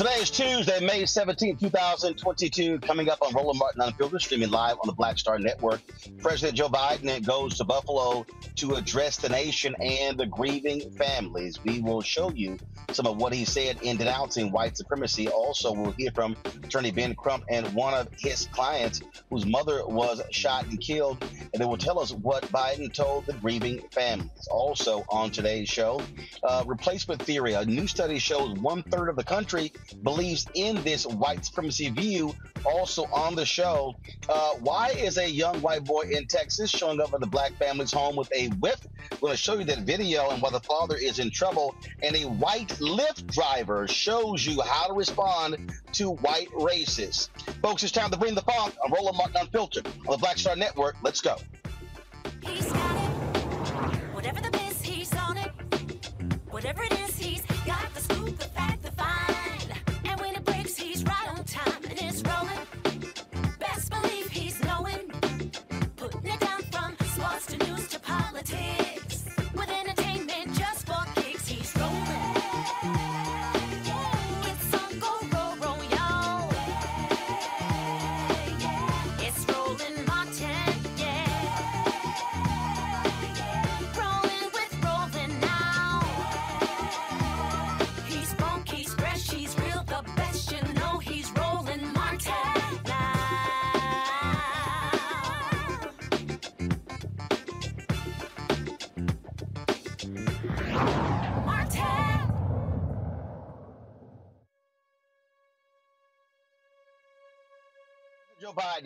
Today is Tuesday, May 17, 2022. Coming up on Roland Martin Unfiltered, streaming live on the Black Star Network. President Joe Biden goes to Buffalo to address the nation and the grieving families. We will show you some of what he said in denouncing white supremacy. Also, we'll hear from attorney Ben Crump and one of his clients whose mother was shot and killed. And they will tell us what Biden told the grieving families. Also, on today's show, uh, replacement theory. A new study shows one third of the country believes in this white supremacy view. Also on the show, uh, why is a young white boy in Texas showing up at the black family's home with a whip? We're going to show you that video and why the father is in trouble. And a white Lyft driver shows you how to respond to white racists. Folks, it's time to bring the funk on Roland Martin Unfiltered on the Black Star Network. Let's go. Whatever the biz, he's on it. Whatever it is,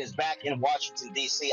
is back in Washington, D.C.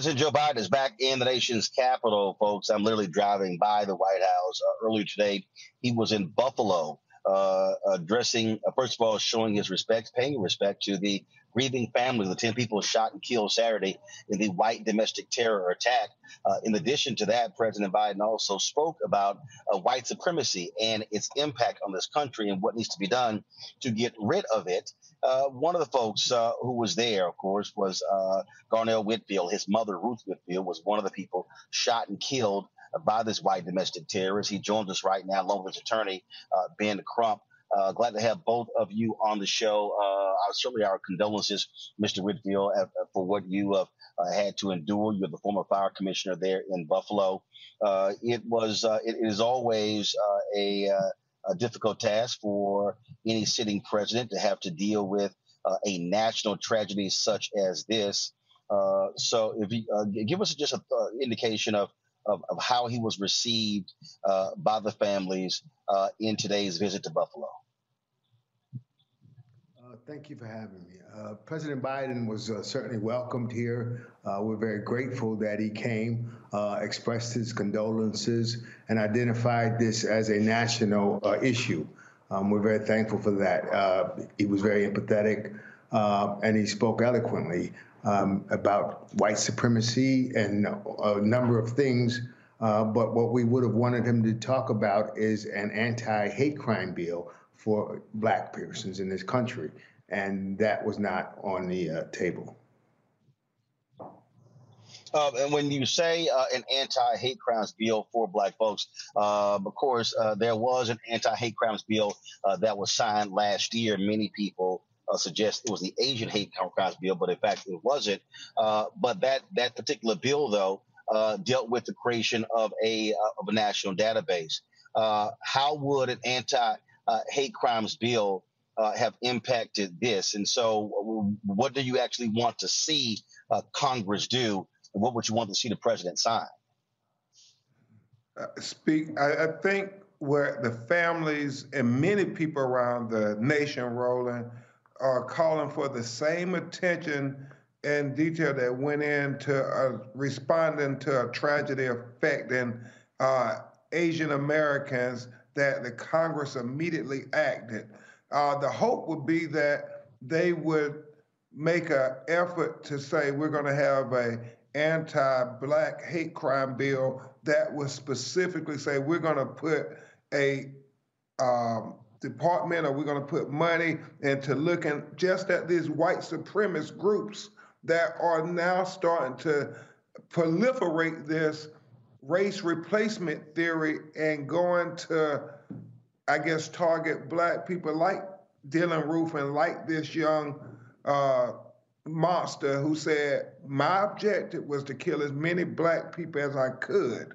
President Joe Biden is back in the nation's capital, folks. I'm literally driving by the White House uh, earlier today. He was in Buffalo, uh, addressing, uh, first of all, showing his respect, paying respect to the grieving families the 10 people shot and killed Saturday in the white domestic terror attack. Uh, in addition to that, President Biden also spoke about uh, white supremacy and its impact on this country and what needs to be done to get rid of it. Uh, one of the folks uh, who was there, of course, was uh, Garnell Whitfield. His mother, Ruth Whitfield, was one of the people shot and killed by this white domestic terrorist. He joins us right now, along with his attorney, uh, Ben Crump. Uh, glad to have both of you on the show. Uh, certainly, our condolences, Mr. Whitfield, uh, for what you have uh, had to endure. You're the former fire commissioner there in Buffalo. Uh, it was, uh, it is always a, a, difficult task for any sitting president to have to deal with a national tragedy such as this. so, if you give us just an indication of of, of, how he was received uh, by the families uh, in today's visit to Buffalo. Uh, thank you for having me. Uh, President Biden was uh, certainly welcomed here. Uh, we're very grateful that he came, uh, expressed his condolences, and identified this as a national uh, issue. Um, we're very thankful for that. he was very empathetic, and he spoke eloquently um, about white supremacy and a number of things. but what we would have wanted him to talk about is an anti-hate crime bill for black persons in this country, and that was not on the uh, table. Uh, and when you say uh, an anti-hate crimes bill for black folks, uh, of course, uh, there was an anti-hate crimes bill uh, that was signed last year. Many people uh, suggest it was the Asian hate crimes bill, but in fact it wasn't. but that that particular bill, though, dealt with the creation of a of a national database. how would an anti uh, hate crimes bill uh, have impacted this. And so, what do you actually want to see uh, Congress do? And what would you want to see the president sign? Uh, speak. I, I, think where the families and many people around the nation, Roland, are calling for the same attention and detail that went into uh, responding to a tragedy affecting uh, Asian Americans that the Congress immediately acted. Uh, the hope would be that they would make an effort to say we're going to have a anti-black hate crime bill that would specifically say we're going to put a um, department or we're going to put money into looking just at these white supremacist groups that are now starting to proliferate this race replacement theory and going to, I guess, target black people like Dylann Roof and like this young uh, monster who said, My objective was to kill as many black people as I could.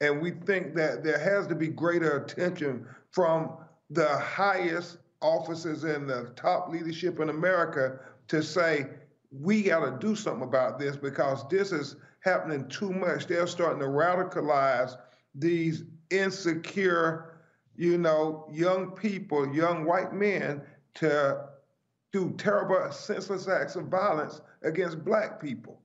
And we think that there has to be greater attention from the highest officers and the top leadership in America to say, we got to do something about this because this is happening too much. They're starting to radicalize these insecure, you know, young people, young white men to do terrible, senseless acts of violence against black people.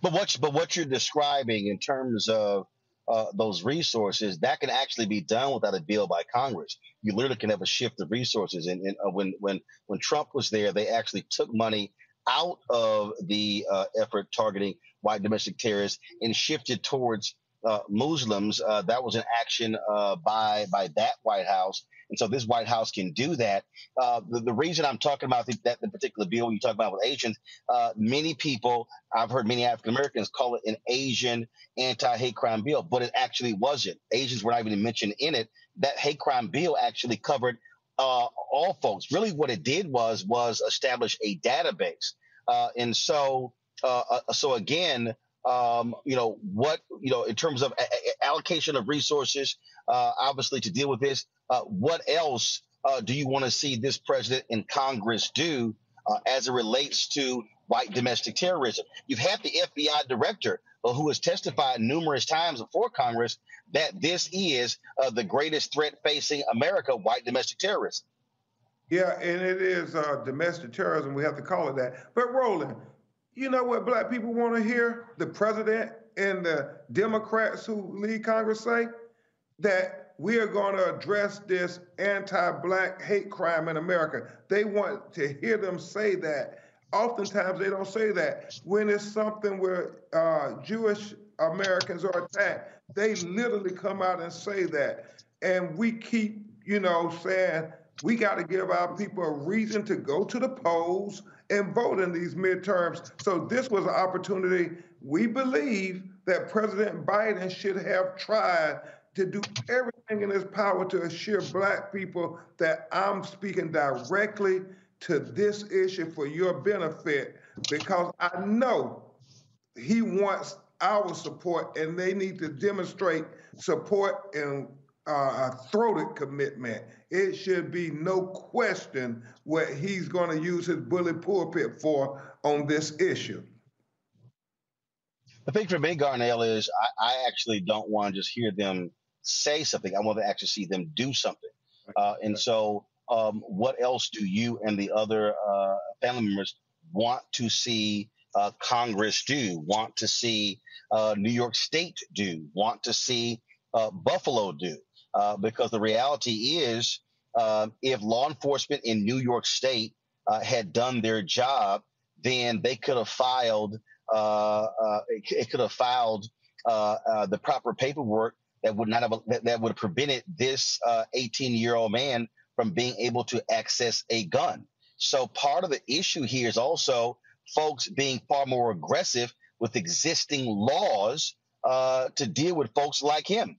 But what but what you're describing in terms of uh, those resources that can actually be done without a bill by Congress. You literally can have a shift of resources. And, and uh, when when when Trump was there, they actually took money out of the uh, effort targeting white domestic terrorists and shifted towards uh, Muslims. Uh, that was an action uh, by by that White House, and so this White House can do that. Uh, the, the, reason I'm talking about the, that the particular bill you talk about with Asians, uh, many people I've heard many African Americans call it an Asian anti-hate crime bill, but it actually wasn't. Asians were not even mentioned in it. That hate crime bill actually covered uh, all folks. Really, what it did was was establish a database, and so so again, um, you know what you know in terms of a- a- allocation of resources, uh, obviously to deal with this. Uh, what else uh, do you want to see this president and Congress do as it relates to white domestic terrorism? You've had the FBI director who has testified numerous times before Congress that this is uh, the greatest threat facing America, white domestic terrorism. Yeah, and it is uh, domestic terrorism. We have to call it that. But Roland, You know what black people want to hear? The president and the Democrats who lead Congress say that we are going to address this anti-black hate crime in America. They want to hear them say that. Oftentimes they don't say that. When it's something where uh, Jewish Americans are attacked, they literally come out and say that. And we keep, you know, saying we got to give our people a reason to go to the polls and vote in these midterms. So this was an opportunity. We believe that President Biden should have tried to do everything in his power to assure black people that I'm speaking directly to this issue for your benefit because I know he wants our support and they need to demonstrate support and uh, a throated commitment. It should be no question what he's going to use his bully pulpit for on this issue. The thing for me, Garnell, is I, I actually don't want to just hear them say something. I want to actually see them do something. Uh, and so, um, what else do you and the other uh, family members want to see uh, Congress do? Want to see uh, New York State do? Want to see uh, Buffalo do? Uh, because the reality is, uh, if law enforcement in New York State uh, had done their job, then they could have filed. Uh, uh, it, it, could have filed the proper paperwork that would not have that, that would have prevented this 18 year old man from being able to access a gun. So part of the issue here is also folks being far more aggressive with existing laws to deal with folks like him.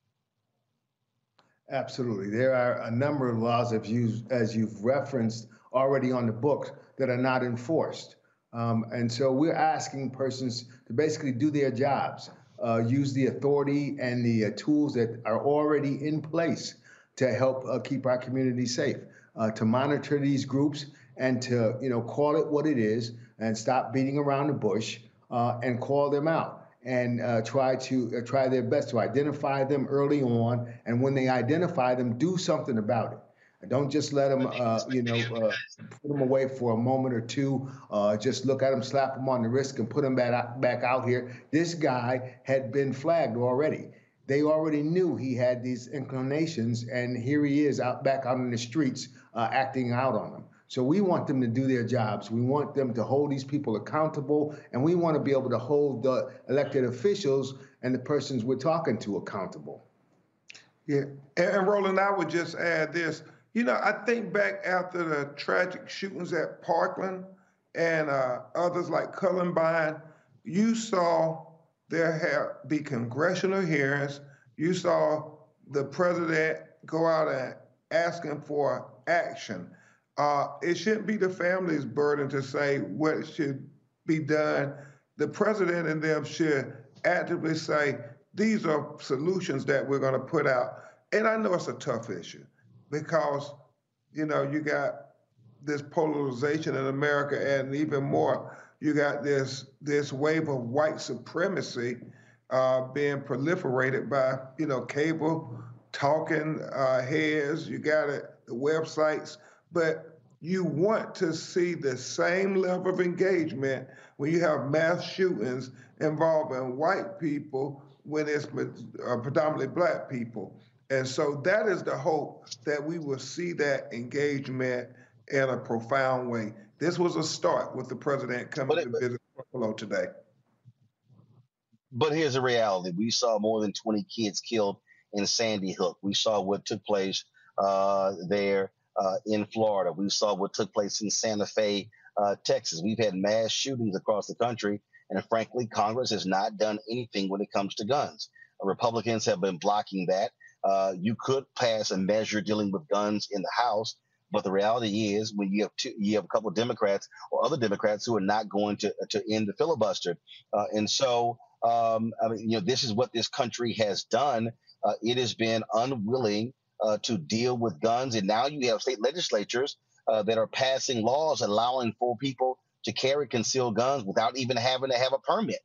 Absolutely. There are a number of laws, as you've, as you've referenced, already on the books that are not enforced. Um, and so we're asking persons to basically do their jobs, uh, use the authority and the uh, tools that are already in place to help uh, keep our community safe, uh, to monitor these groups and to you know call it what it is and stop beating around the bush uh, and call them out and uh, try to uh, try their best to identify them early on, and when they identify them, do something about it. Don't just let them, uh, you know, uh, put them away for a moment or two. Uh, just look at them, slap them on the wrist, and put them back out, back out here. This guy had been flagged already. They already knew he had these inclinations, and here he is out back out in the streets uh, acting out on them. So we want them to do their jobs. We want them to hold these people accountable, and we want to be able to hold the elected officials and the persons we're talking to accountable. Yeah, and, and Roland, I would just add this. You know, I think back after the tragic shootings at Parkland and uh, others like Columbine, you saw there have, be congressional hearings. You saw the president go out and asking for action. Uh, it shouldn't be the family's burden to say what should be done. The president and them should actively say, these are solutions that we're going to put out. And I know it's a tough issue because, you know, you got this polarization in America, and even more, you got this this wave of white supremacy uh, being proliferated by, you know, cable talking uh, heads. You got it, the websites, but you want to see the same level of engagement when you have mass shootings involving white people when it's uh, predominantly black people. And so that is the hope that we will see that engagement in a profound way. This was a start with the president coming to visit Buffalo today. But here's the reality: we saw more than 20 kids killed in Sandy Hook. We saw what took place uh, there uh, in Florida. We saw what took place in Santa Fe, uh, Texas. We've had mass shootings across the country, and frankly, Congress has not done anything when it comes to guns. Republicans have been blocking that. Uh, you could pass a measure dealing with guns in the House, but the reality is, when you have two, you have a couple of Democrats or other Democrats who are not going to to end the filibuster, uh, and so um, I mean, you know, this is what this country has done. Uh, it has been unwilling uh, to deal with guns. And now you have state legislatures uh, that are passing laws allowing for people to carry concealed guns without even having to have a permit.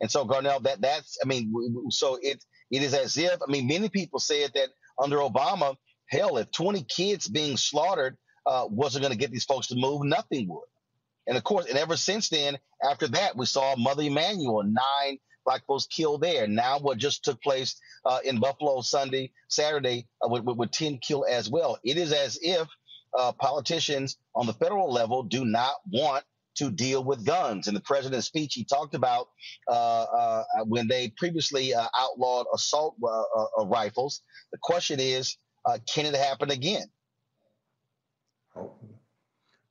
And so, Garnell, that that's I mean, so it it is as if I mean, many people said that under Obama, hell, if 20 kids being slaughtered uh, wasn't going to get these folks to move, nothing would. And of course, and ever since then, after that, we saw Mother Emanuel, nine black folks killed there. Now, what just took place uh, in Buffalo Sunday, Saturday, uh, 10 killed as well. It is as if uh, politicians on the federal level do not want to deal with guns. In the president's speech, he talked about uh, uh, when they previously uh, outlawed assault rifles. The question is, can it happen again?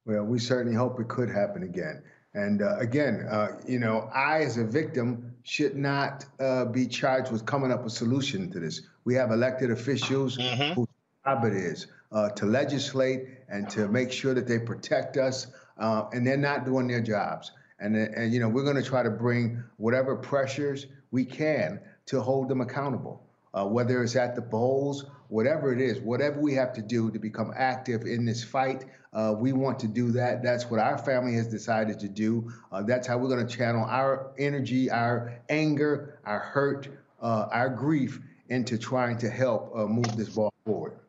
Well, we certainly hope it could happen again. And uh, again, uh, you know, I as a victim should not uh, be charged with coming up with a solution to this. We have elected officials mm-hmm. whose job it is uh, to legislate and to make sure that they protect us, uh, and they're not doing their jobs. And, and you know, we're going to try to bring whatever pressures we can to hold them accountable, uh, whether it's at the polls whatever it is, whatever we have to do to become active in this fight, uh, we want to do that. That's what our family has decided to do. Uh, that's how we're going to channel our energy, our anger, our hurt, uh, our grief into trying to help uh, move this ball forward.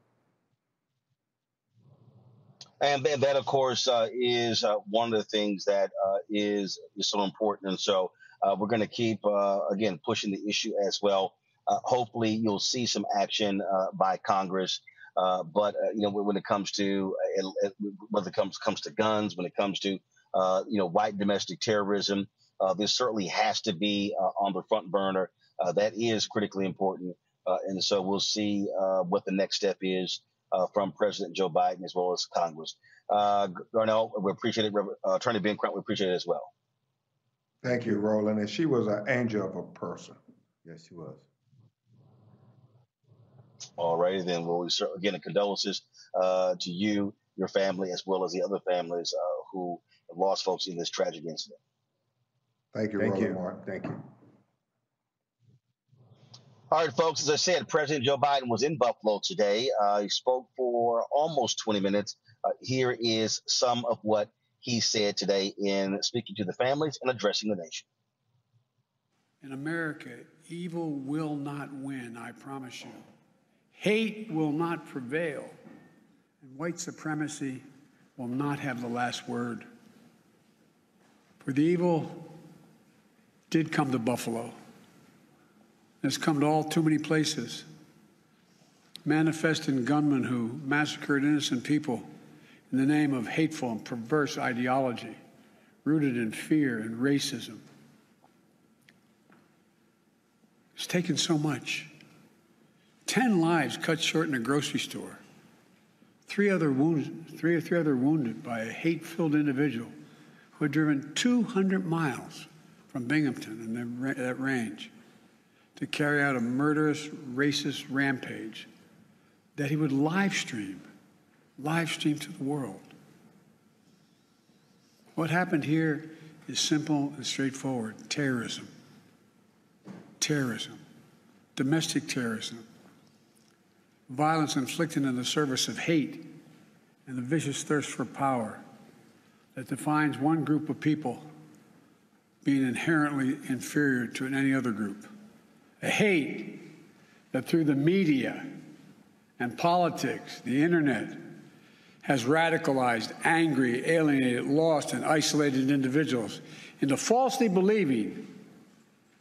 And that, that of course, uh, is one of the things that is is so important. And so we're going to keep, again, pushing the issue as well. Uh, hopefully, you'll see some action uh, by Congress. Uh, but you know, when it comes to whether it comes comes to guns, when it comes to you know white domestic terrorism, this certainly has to be on the front burner. that is critically important, and so we'll see what the next step is from President Joe Biden as well as Congress. Uh, Garnell, we appreciate it. Uh, Attorney Ben Crump, we appreciate it as well. Thank you, Roland. And she was an angel of a person. Yes, she was. All righty, then. Well, we again, condolences uh, to you, your family, as well as the other families uh, who have lost folks in this tragic incident. Thank you, Thank Roland you. Martin. Thank you. All right, folks. As I said, President Joe Biden was in Buffalo today. Uh, he spoke for almost 20 minutes. Uh, here is some of what he said today in speaking to the families and addressing the nation. In America, evil will not win, I promise you. Hate will not prevail, and white supremacy will not have the last word. For the evil did come to Buffalo. It's come to all too many places. Manifest in gunmen who massacred innocent people in the name of hateful and perverse ideology rooted in fear and racism. It's taken so much. 10 lives cut short in a grocery store. Three other wounded, three or three other wounded by a hate-filled individual who had driven 200 miles from Binghamton in that range to carry out a murderous, racist rampage that he would live stream, live stream to the world. What happened here is simple and straightforward terrorism. Terrorism. Domestic terrorism violence inflicted in the service of hate and the vicious thirst for power that defines one group of people being inherently inferior to any other group. A hate that through the media and politics, the internet, has radicalized, angry, alienated, lost, and isolated individuals into falsely believing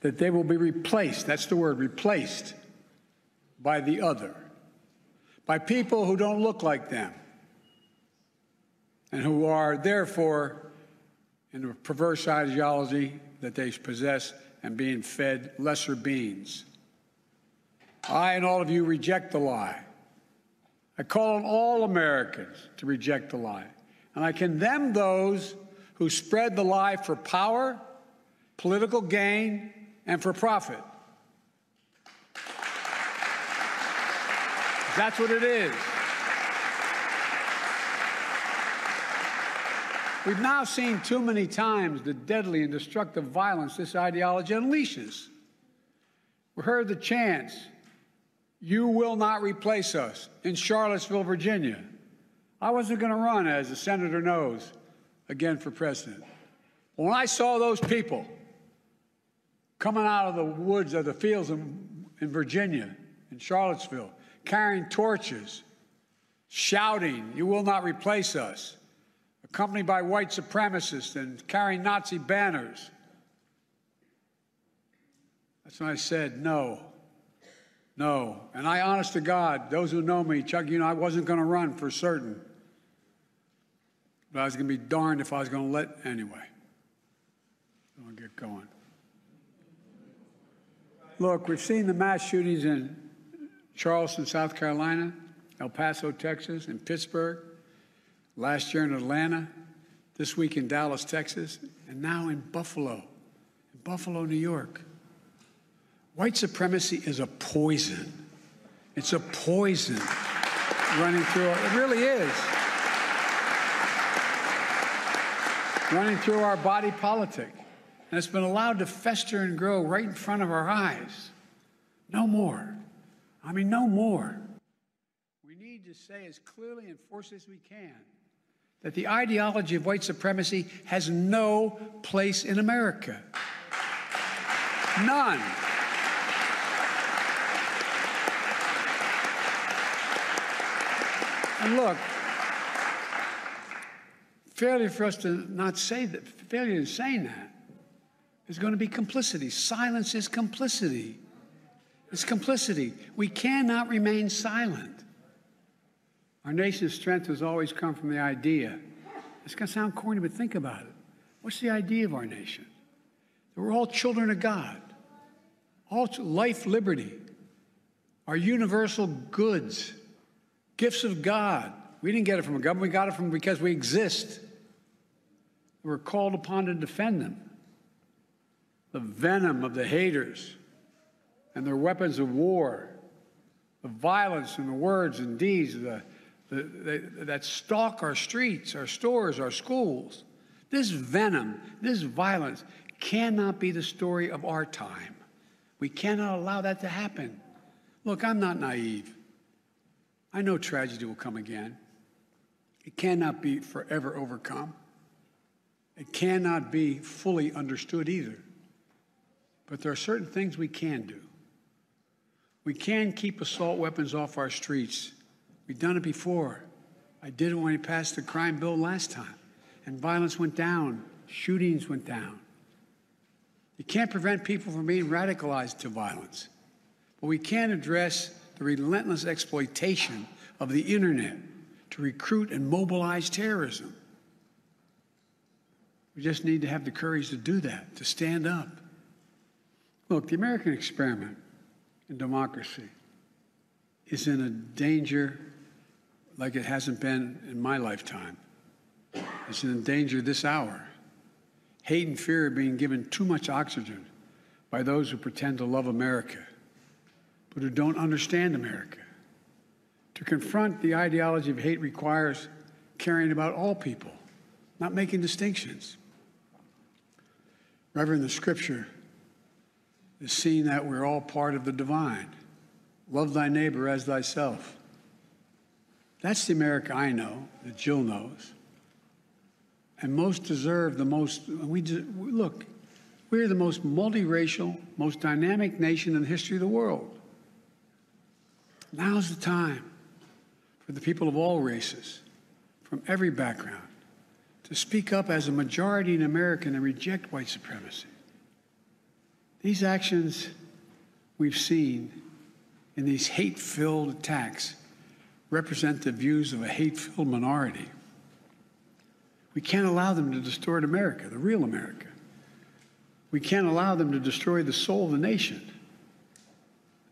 that they will be replaced, that's the word, replaced by the other by people who don't look like them and who are therefore in a perverse ideology that they possess and being fed lesser beings. I and all of you reject the lie. I call on all Americans to reject the lie. And I condemn those who spread the lie for power, political gain, and for profit. That's what it is. We've now seen too many times the deadly and destructive violence this ideology unleashes. We heard the chants, You will not replace us, in Charlottesville, Virginia. I wasn't going to run, as the senator knows, again for president. When I saw those people coming out of the woods of the fields in, in Virginia, in accompanied by white supremacists and carrying Nazi banners. That's when I said no. No. And I, honest to God, those who know me, Chuck, you know, I wasn't going to run for certain. But I was going to be darned if I was going to let anyway. I'll get going. Look, we've seen the mass shootings in Charleston, South Carolina, El Paso, Texas, and Pittsburgh, last year in Atlanta, this week in Dallas, Texas, and now in Buffalo, in Buffalo, New York. White supremacy is a poison. It's a poison running through our, it really is. Running through our body politic. And it's been allowed to fester and grow right in front of our eyes. No more. I mean, no more. We need to say as clearly and forcefully as we can that the ideology of white supremacy has no place in America. None. And look, failure for us to not say that, failure in saying that is going to be complicity. Silence is complicity. It's complicity. We cannot remain silent. Our nation's strength has always come from the idea. It's going to sound corny, but think about it. What's the idea of our nation? That we're all children of God, all life, liberty, our universal goods, gifts of God. We didn't get it from a government, we got it from because we exist. We're called upon to defend them. The venom of the haters and their weapons of war, the violence and the words and deeds the, the, the, that stalk our streets, our stores, our schools. This venom, this violence cannot be the story of our time. We cannot allow that to happen. Look, I'm not naive. I know tragedy will come again. It cannot be forever overcome. It cannot be fully understood either. But there are certain things we can do. We can keep assault weapons off our streets. We've done it before. I did it when we passed the crime bill last time, and violence went down, shootings went down. You can't prevent people from being radicalized to violence, but we can address the relentless exploitation of the internet to recruit and mobilize terrorism. We just need to have the courage to do that, to stand up. Look, the American experiment democracy is in a danger like it hasn't been in my lifetime. It's in danger this hour. Hate and fear are being given too much oxygen by those who pretend to love America, but who don't understand America. To confront the ideology of hate requires caring about all people, not making distinctions. Reverend, the scripture is seeing that we're all part of the divine. Love thy neighbor as thyself. That's the America I know, that Jill knows. And most deserve the most, we look, we're the most multiracial, most dynamic nation in the history of the world. Now's the time for the people of all races, from every background, to speak up as a majority in America and reject white supremacy. These actions we've seen in these hate filled attacks represent the views of a hate filled minority. We can't allow them to distort America, the real America. We can't allow them to destroy the soul of the nation.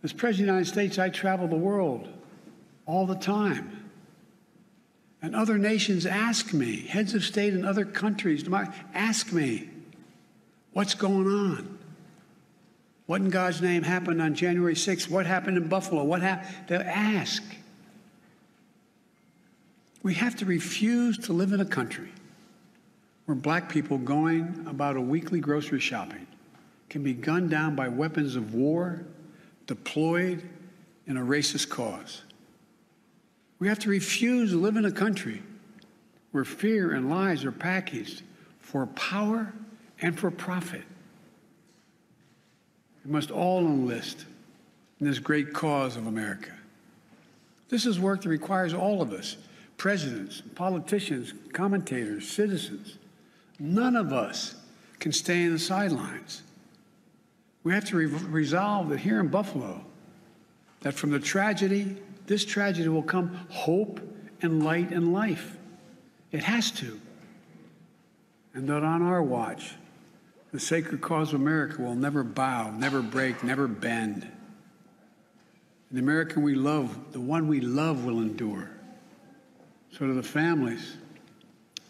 As President of the United States, I travel the world all the time. And other nations ask me, heads of state in other countries, ask me, what's going on? What in God's name happened on January 6th? What happened in Buffalo? What happened? They'll ask. We have to refuse to live in a country where black people going about a weekly grocery shopping can be gunned down by weapons of war deployed in a racist cause. We have to refuse to live in a country where fear and lies are packaged for power and for profit. We must all enlist in this great cause of America. This is work that requires all of us. presidents, politicians, commentators, citizens. None of us can stay in the sidelines. We have to re- resolve that here in Buffalo, that from the tragedy, this tragedy will come hope and light and life. It has to. And that on our watch, the sacred cause of America will never bow, never break, never bend. The American we love, the one we love, will endure. So, to the families,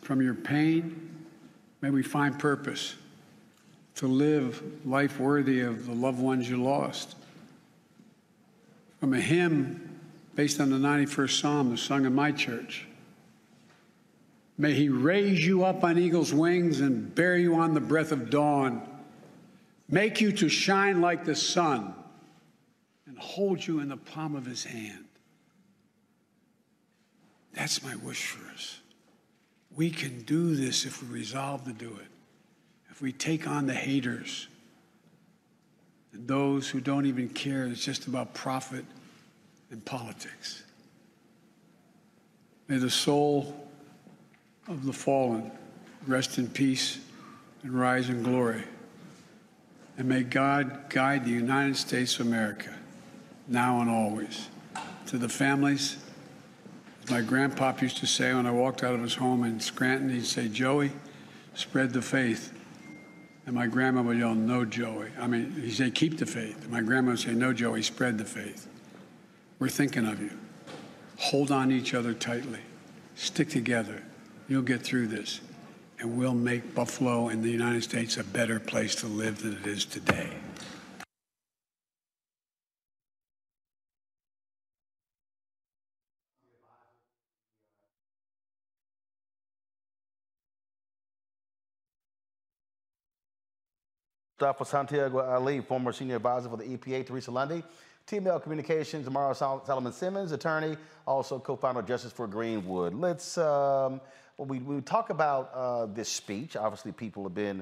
from your pain, may we find purpose to live life worthy of the loved ones you lost. From a hymn based on the 91st Psalm that's sung in my church. May he raise you up on eagle's wings and bear you on the breath of dawn, make you to shine like the sun, and hold you in the palm of his hand. That's my wish for us. We can do this if we resolve to do it. If we take on the haters and those who don't even care, it's just about profit and politics. May the soul of the fallen rest in peace and rise in glory. And may God guide the United States of America now and always. To the families, as my grandpop used to say when I walked out of his home in Scranton, he'd say, Joey, spread the faith. And my grandma would yell, No, Joey. I mean, he'd say, Keep the faith. My grandma would say, No, Joey, spread the faith. We're thinking of you. Hold on each other tightly. Stick together. You'll get through this. And we'll make Buffalo and the United States a better place to live than it is today. For Santiago Ali, former senior advisor for the EPA, Teresa Lundy. TML Communications, Damario Sol- Solomon Simmons, attorney, also co-founder of Justice for Greenwood. Let's, um, well, we, we talk about uh, this speech. Obviously, people have been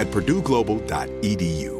at purdueglobal.edu.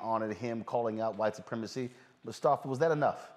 Honored him calling out white supremacy. Mustafa, was that enough?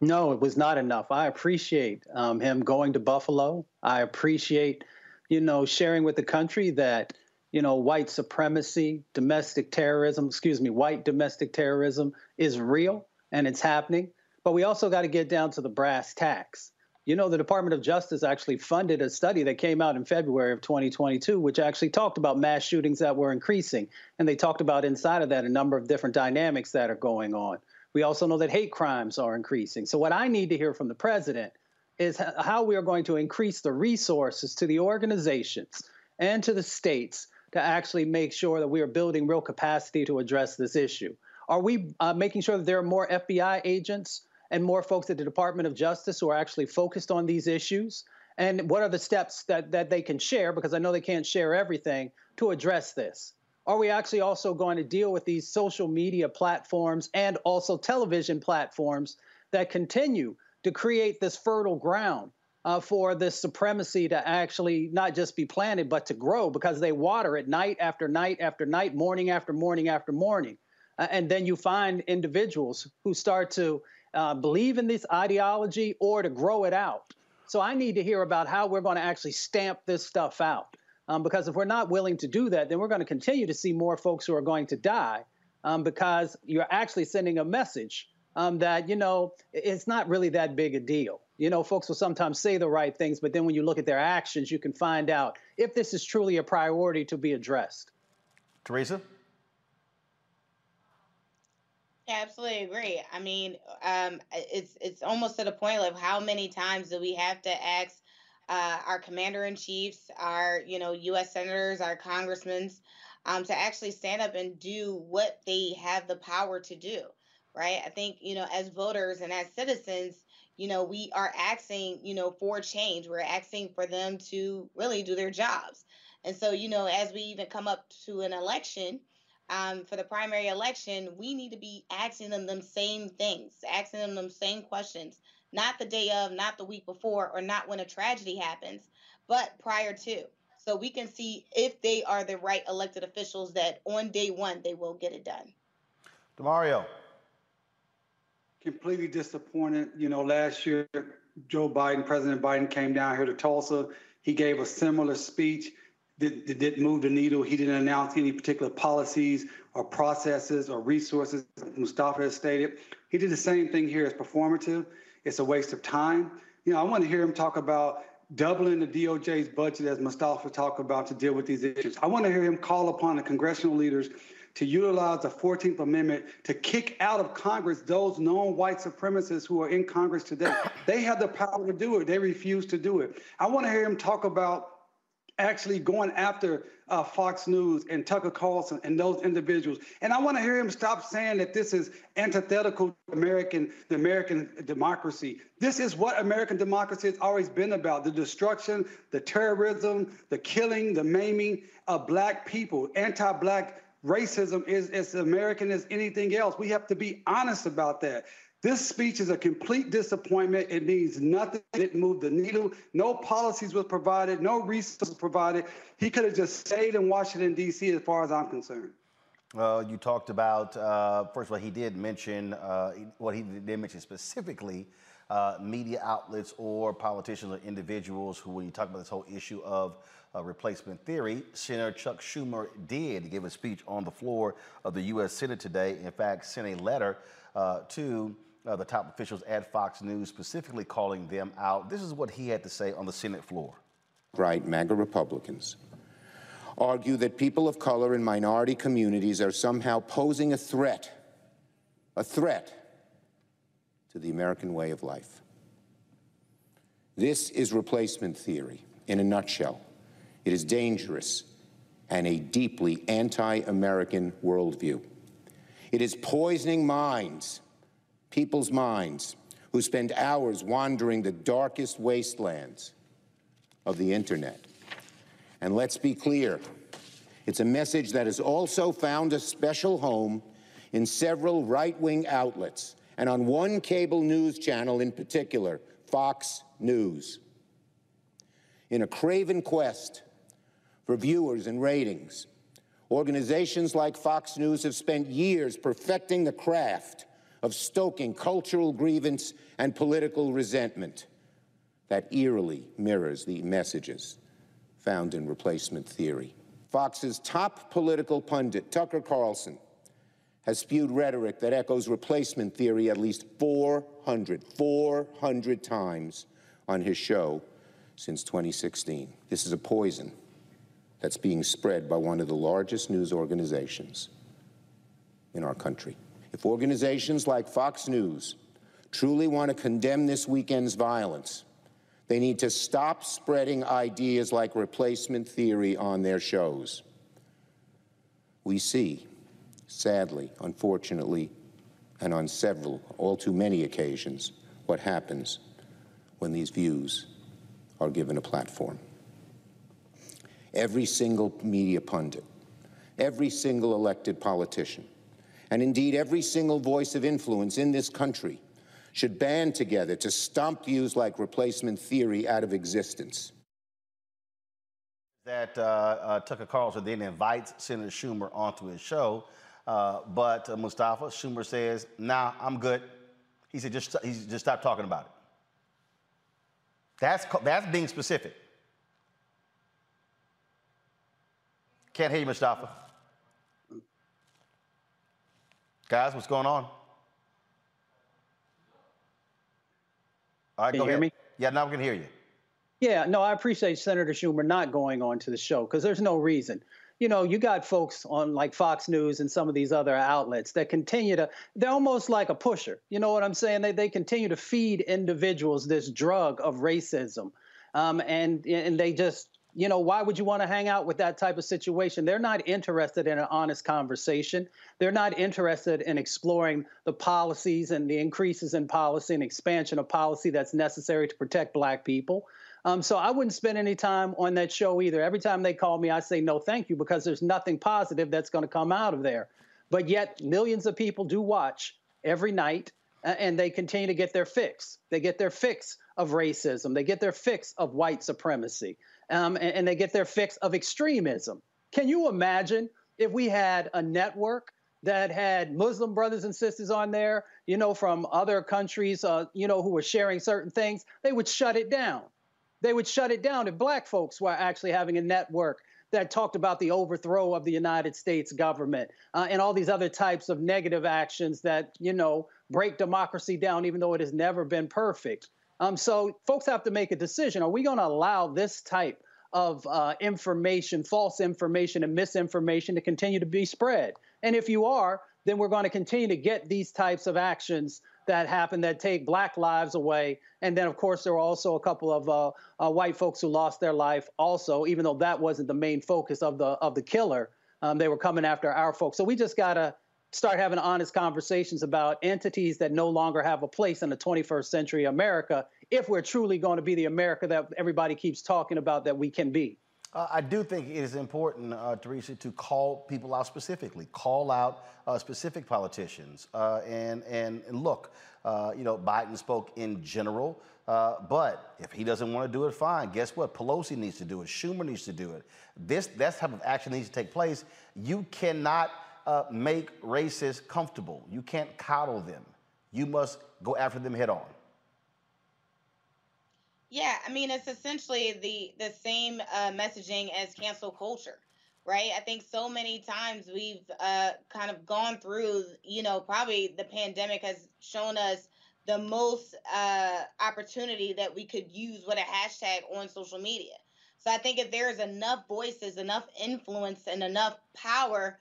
No, it was not enough. I appreciate um, him going to Buffalo. I appreciate, you know, sharing with the country that, you know, white supremacy, domestic terrorism, excuse me, white domestic terrorism is real and it's happening. But we also got to get down to the brass tacks. You know, the Department of Justice actually funded a study that came out in February of 2022, which actually talked about mass shootings that were increasing. And they talked about inside of that a number of different dynamics that are going on. We also know that hate crimes are increasing. So, what I need to hear from the president is how we are going to increase the resources to the organizations and to the states to actually make sure that we are building real capacity to address this issue. Are we uh, making sure that there are more FBI agents? And more folks at the Department of Justice who are actually focused on these issues? And what are the steps that, that they can share? Because I know they can't share everything to address this. Are we actually also going to deal with these social media platforms and also television platforms that continue to create this fertile ground uh, for this supremacy to actually not just be planted, but to grow because they water it night after night after night, morning after morning after morning? Uh, and then you find individuals who start to uh, believe in this ideology or to grow it out. So I need to hear about how we're going to actually stamp this stuff out. Um, because if we're not willing to do that, then we're going to continue to see more folks who are going to die um, because you're actually sending a message um, that, you know, it's not really that big a deal. You know, folks will sometimes say the right things, but then when you look at their actions, you can find out if this is truly a priority to be addressed. Teresa? Yeah, absolutely agree. I mean, um, it's it's almost to the point of how many times do we have to ask uh, our commander in chiefs, our you know U.S. senators, our congressmen, um, to actually stand up and do what they have the power to do, right? I think you know as voters and as citizens, you know we are asking you know for change. We're asking for them to really do their jobs, and so you know as we even come up to an election um, for the primary election, we need to be asking them them same things, asking them them same questions, not the day of, not the week before, or not when a tragedy happens, but prior to. So we can see if they are the right elected officials that on day one they will get it done. Damario. Completely disappointed. You know, last year, Joe Biden, President Biden came down here to Tulsa. He gave a similar speech did, didn't move the needle. He didn't announce any particular policies or processes or resources, Mustafa has stated. He did the same thing here. It's performative. It's a waste of time. You know, I want to hear him talk about doubling the DOJ's budget, as Mustafa talked about, to deal with these issues. I want to hear him call upon the congressional leaders to utilize the 14th Amendment to kick out of Congress those known white supremacists who are in Congress today. They have the power to do it. They refuse to do it. I want to hear him talk about actually going after uh, Fox News and Tucker Carlson and those individuals. And I want to hear him stop saying that this is antithetical to American, the American democracy. This is what American democracy has always been about: the destruction, the terrorism, the killing, the maiming of black people. Anti-black racism is as American as anything else. We have to be honest about that. This speech is a complete disappointment. It means nothing. It didn't move the needle. No policies was provided. No resources provided. He could have just stayed in Washington, D.C., as far as I'm concerned. Uh, you talked about, uh, first of all, he did mention, uh, what he did mention specifically, uh, media outlets or politicians or individuals who, when you talk about this whole issue of uh, replacement theory, Senator Chuck Schumer did give a speech on the floor of the U.S. Senate today. In fact, sent a letter uh, to uh, the top officials at Fox News, specifically calling them out. This is what he had to say on the Senate floor. Right, MAGA Republicans argue that people of color and minority communities are somehow posing a threat, a threat to the American way of life. This is replacement theory in a nutshell. It is dangerous and a deeply anti American worldview. It is poisoning minds, people's minds, who spend hours wandering the darkest wastelands of the internet. And let's be clear it's a message that has also found a special home in several right wing outlets and on one cable news channel in particular, Fox News. In a craven quest for viewers and ratings, organizations like Fox News have spent years perfecting the craft of stoking cultural grievance and political resentment that eerily mirrors the messages found in replacement theory. Fox's top political pundit, Tucker Carlson, has spewed rhetoric that echoes replacement theory at least 400, 400 times on his show since 2016. This is a poison that's being spread by one of the largest news organizations in our country. If organizations like Fox News truly want to condemn this weekend's violence, they need to stop spreading ideas like replacement theory on their shows. We see sadly, unfortunately, and on several, all too many occasions, what happens when these views are given a platform. Every single media pundit, every single elected politician, and indeed every single voice of influence in this country should band together to stomp views like replacement theory out of existence. That uh, uh, Tucker Carlson then invites Senator Schumer onto his show uh, but uh, Mustafa Schumer says, "Nah, I'm good." He said, "Just he just stop talking about it." That's that's being specific. Can't hear you, Mustafa. Guys, what's going on? All right, Can go you hear ahead. me? Yeah, now we can hear you. Yeah, no, I appreciate Senator Schumer not going on to the show because there's no reason. You know, you got folks on like Fox News and some of these other outlets that continue to, they're almost like a pusher. You know what I'm saying? They, they continue to feed individuals this drug of racism. Um, and, and they just, you know, why would you want to hang out with that type of situation? They're not interested in an honest conversation. They're not interested in exploring the policies and the increases in policy and expansion of policy that's necessary to protect black people. Um, so I wouldn't spend any time on that show either. Every time they call me, I say no, thank you, because there's nothing positive that's going to come out of there. But yet, millions of people do watch every night, and they continue to get their fix. They get their fix of racism. They get their fix of white supremacy, um, and, and they get their fix of extremism. Can you imagine if we had a network that had Muslim brothers and sisters on there, you know, from other countries, uh, you know, who were sharing certain things? They would shut it down they would shut it down if black folks were actually having a network that talked about the overthrow of the United States government uh, and all these other types of negative actions that, you know, break democracy down, even though it has never been perfect. Um, so folks have to make a decision. Are we going to allow this type of uh, information, false information, and misinformation to continue to be spread? And if you are, then we're going to continue to get these types of actions that happen that take black lives away. And then, of course, there were also a couple of uh, uh, white folks who lost their life also, even though that wasn't the main focus of the of the killer. Um, they were coming after our folks. So we just got to start having honest conversations about entities that no longer have a place in the 21st century America if we're truly going to be the America that everybody keeps talking about that we can be. Uh, I do think it is important, uh, Teresa, to call people out specifically, call out uh, specific politicians, uh, and, and and look. uh, you know, Biden spoke in general, uh, but if he doesn't want to do it, fine. Guess what? Pelosi needs to do it. Schumer needs to do it. This that type of action needs to take place. You cannot make racists comfortable. You can't coddle them. You must go after them head on. Yeah, I mean it's essentially the the same uh, messaging as cancel culture, right? I think so many times we've uh, kind of gone through, you know, probably the pandemic has shown us the most uh, opportunity that we could use with a hashtag on social media. So I think if there is enough voices, enough influence, and enough power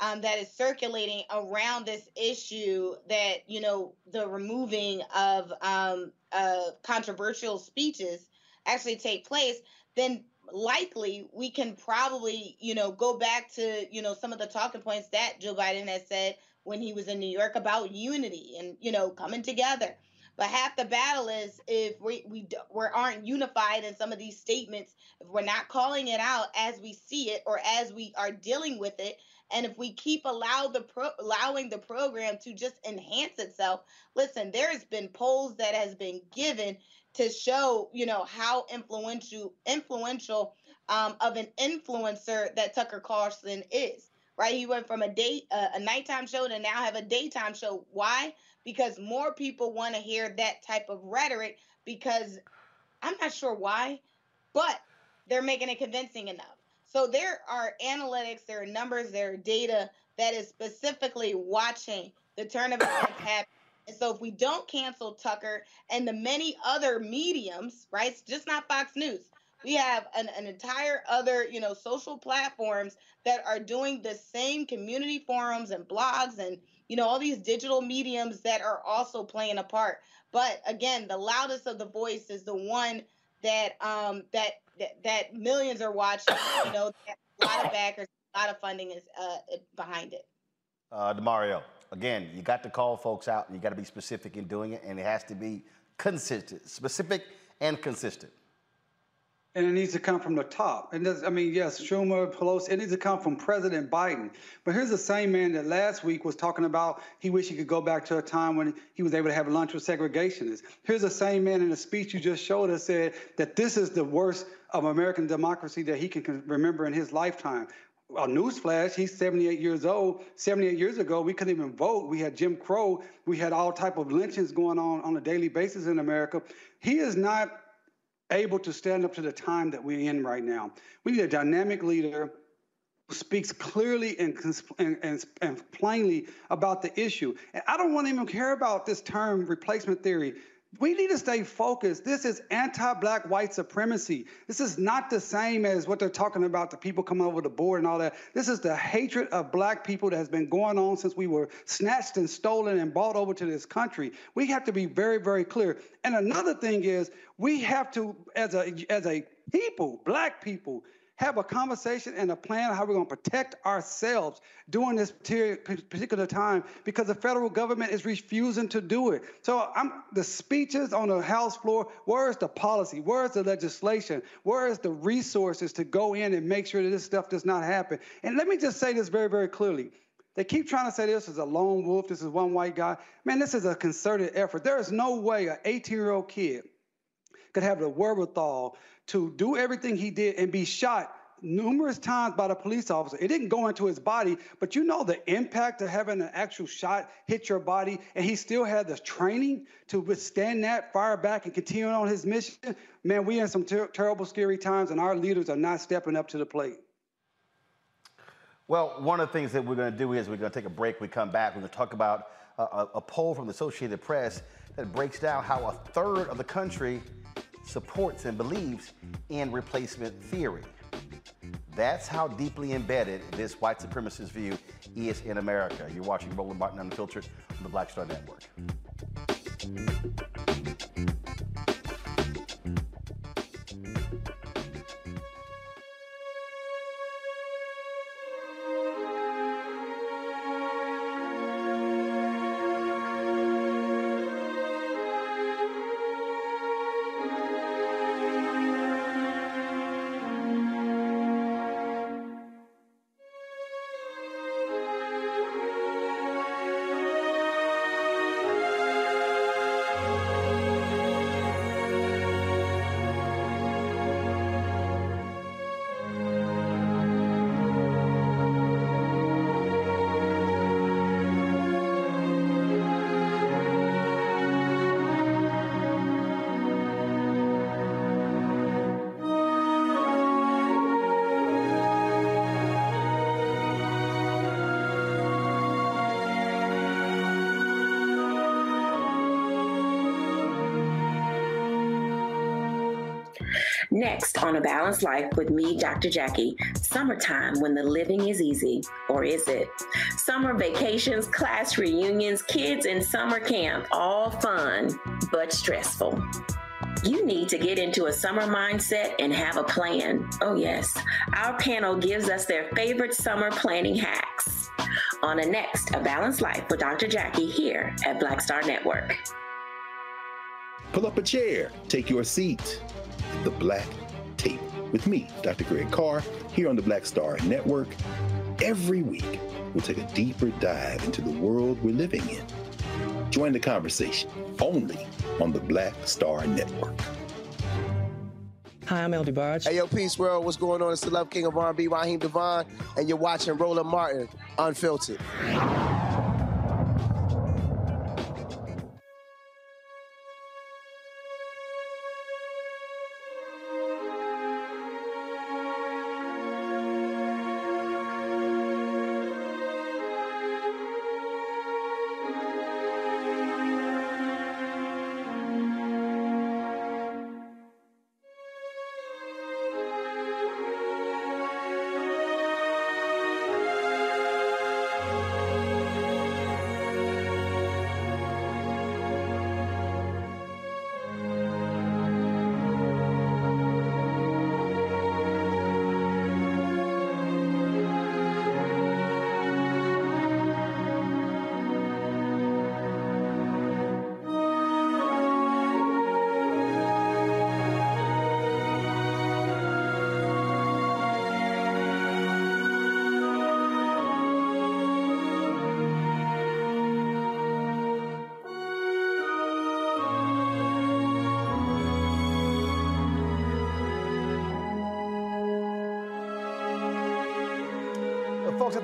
um, that is circulating around this issue that you know the removing of um, uh, controversial speeches actually take place, then likely we can probably, you know, go back to, you know, some of the talking points that Joe Biden has said when he was in New York about unity and, you know, coming together. But half the battle is if we we, we aren't unified in some of these statements, if we're not calling it out as we see it or as we are dealing with it, and if we keep allow the pro, allowing the program to just enhance itself, listen, there has been polls that has been given to show, you know, how influential influential um, of an influencer that Tucker Carlson is. Right, he went from a day uh, a nighttime show to now have a daytime show. Why? Because more people want to hear that type of rhetoric. Because I'm not sure why, but they're making it convincing enough. So there are analytics, there are numbers, there are data that is specifically watching the turn of events happen. And so if we don't cancel Tucker and the many other mediums, right? It's just not Fox News. We have an, an entire other, you know, social platforms that are doing the same community forums and blogs and, you know, all these digital mediums that are also playing a part. But again, the loudest of the voice is the one that um that that, that millions are watching. You know, a lot of backers, a lot of funding is uh, behind it. Uh, Damario, again, you got to call folks out and you got to be specific in doing it, and it has to be consistent, specific and consistent. And it needs to come from the top. And I mean, yes, Schumer, Pelosi, it needs to come from President Biden. But here's the same man that last week was talking about he wished he could go back to a time when he was able to have lunch with segregationists. Here's the same man in the speech you just showed us said that this is the worst of American democracy that he can remember in his lifetime. A newsflash, he's 78 years old. 78 years ago, we couldn't even vote. We had Jim Crow. We had all type of lynchings going on on a daily basis in America. He is not able to stand up to the time that we're in right now. We need a dynamic leader who speaks clearly and, and, and, plainly about the issue. And I don't want to even care about this term replacement theory. We need to stay focused. This is anti black white supremacy. This is not the same as what they're talking about the people coming over the board and all that. This is the hatred of black people that has been going on since we were snatched and stolen and brought over to this country. We have to be very, very clear. And another thing is, we have to, as a, as a people, black people, have a conversation and a plan how we're going to protect ourselves during this particular time because the federal government is refusing to do it. So I'm the speeches on the House floor, where is the policy? Where is the legislation? Where is the resources to go in and make sure that this stuff does not happen? And let me just say this very, very clearly. They keep trying to say this is a lone wolf, this is one white guy. Man, this is a concerted effort. There is no way an 18 year old kid could have the wherewithal to do everything he did and be shot numerous times by the police officer. It didn't go into his body, but you know the impact of having an actual shot hit your body, and he still had the training to withstand that, fire back, and continue on his mission. Man, we in some ter- terrible, scary times, and our leaders are not stepping up to the plate. Well, one of the things that we're going to do is we're going to take a break. We come back. We're going to talk about a, a, a poll from the Associated Press that breaks down how a third of the country supports and believes in replacement theory. That's how deeply embedded this white supremacist view is in America. You're watching Roland Martin Unfiltered on the Black Star Network. On A Balanced Life with me, Dr. Jackie, summertime when the living is easy, or is it? Summer vacations, class reunions, kids in summer camp, all fun, but stressful. You need to get into a summer mindset and have a plan. Oh, yes. Our panel gives us their favorite summer planning hacks on a next A Balanced Life with Dr. Jackie here at Black Star Network. Pull up a chair, take your seat. The Black with me, Dr. Greg Carr, here on the Black Star Network. Every week, we'll take a deeper dive into the world we're living in. Join the conversation only on the Black Star Network. Hi, I'm LD Barge. Hey, yo, Peace World. What's going on? It's the Love King of R&B, Raheem DeVaughn, and you're watching Roland Martin, Unfiltered.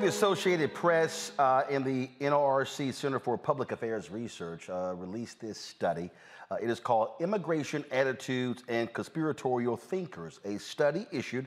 The Associated Press uh, and the NRC Center for Public Affairs Research uh, released this study. Uh, it is called Immigration Attitudes and Conspiratorial Thinkers, a study issued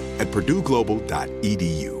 at purdueglobal.edu.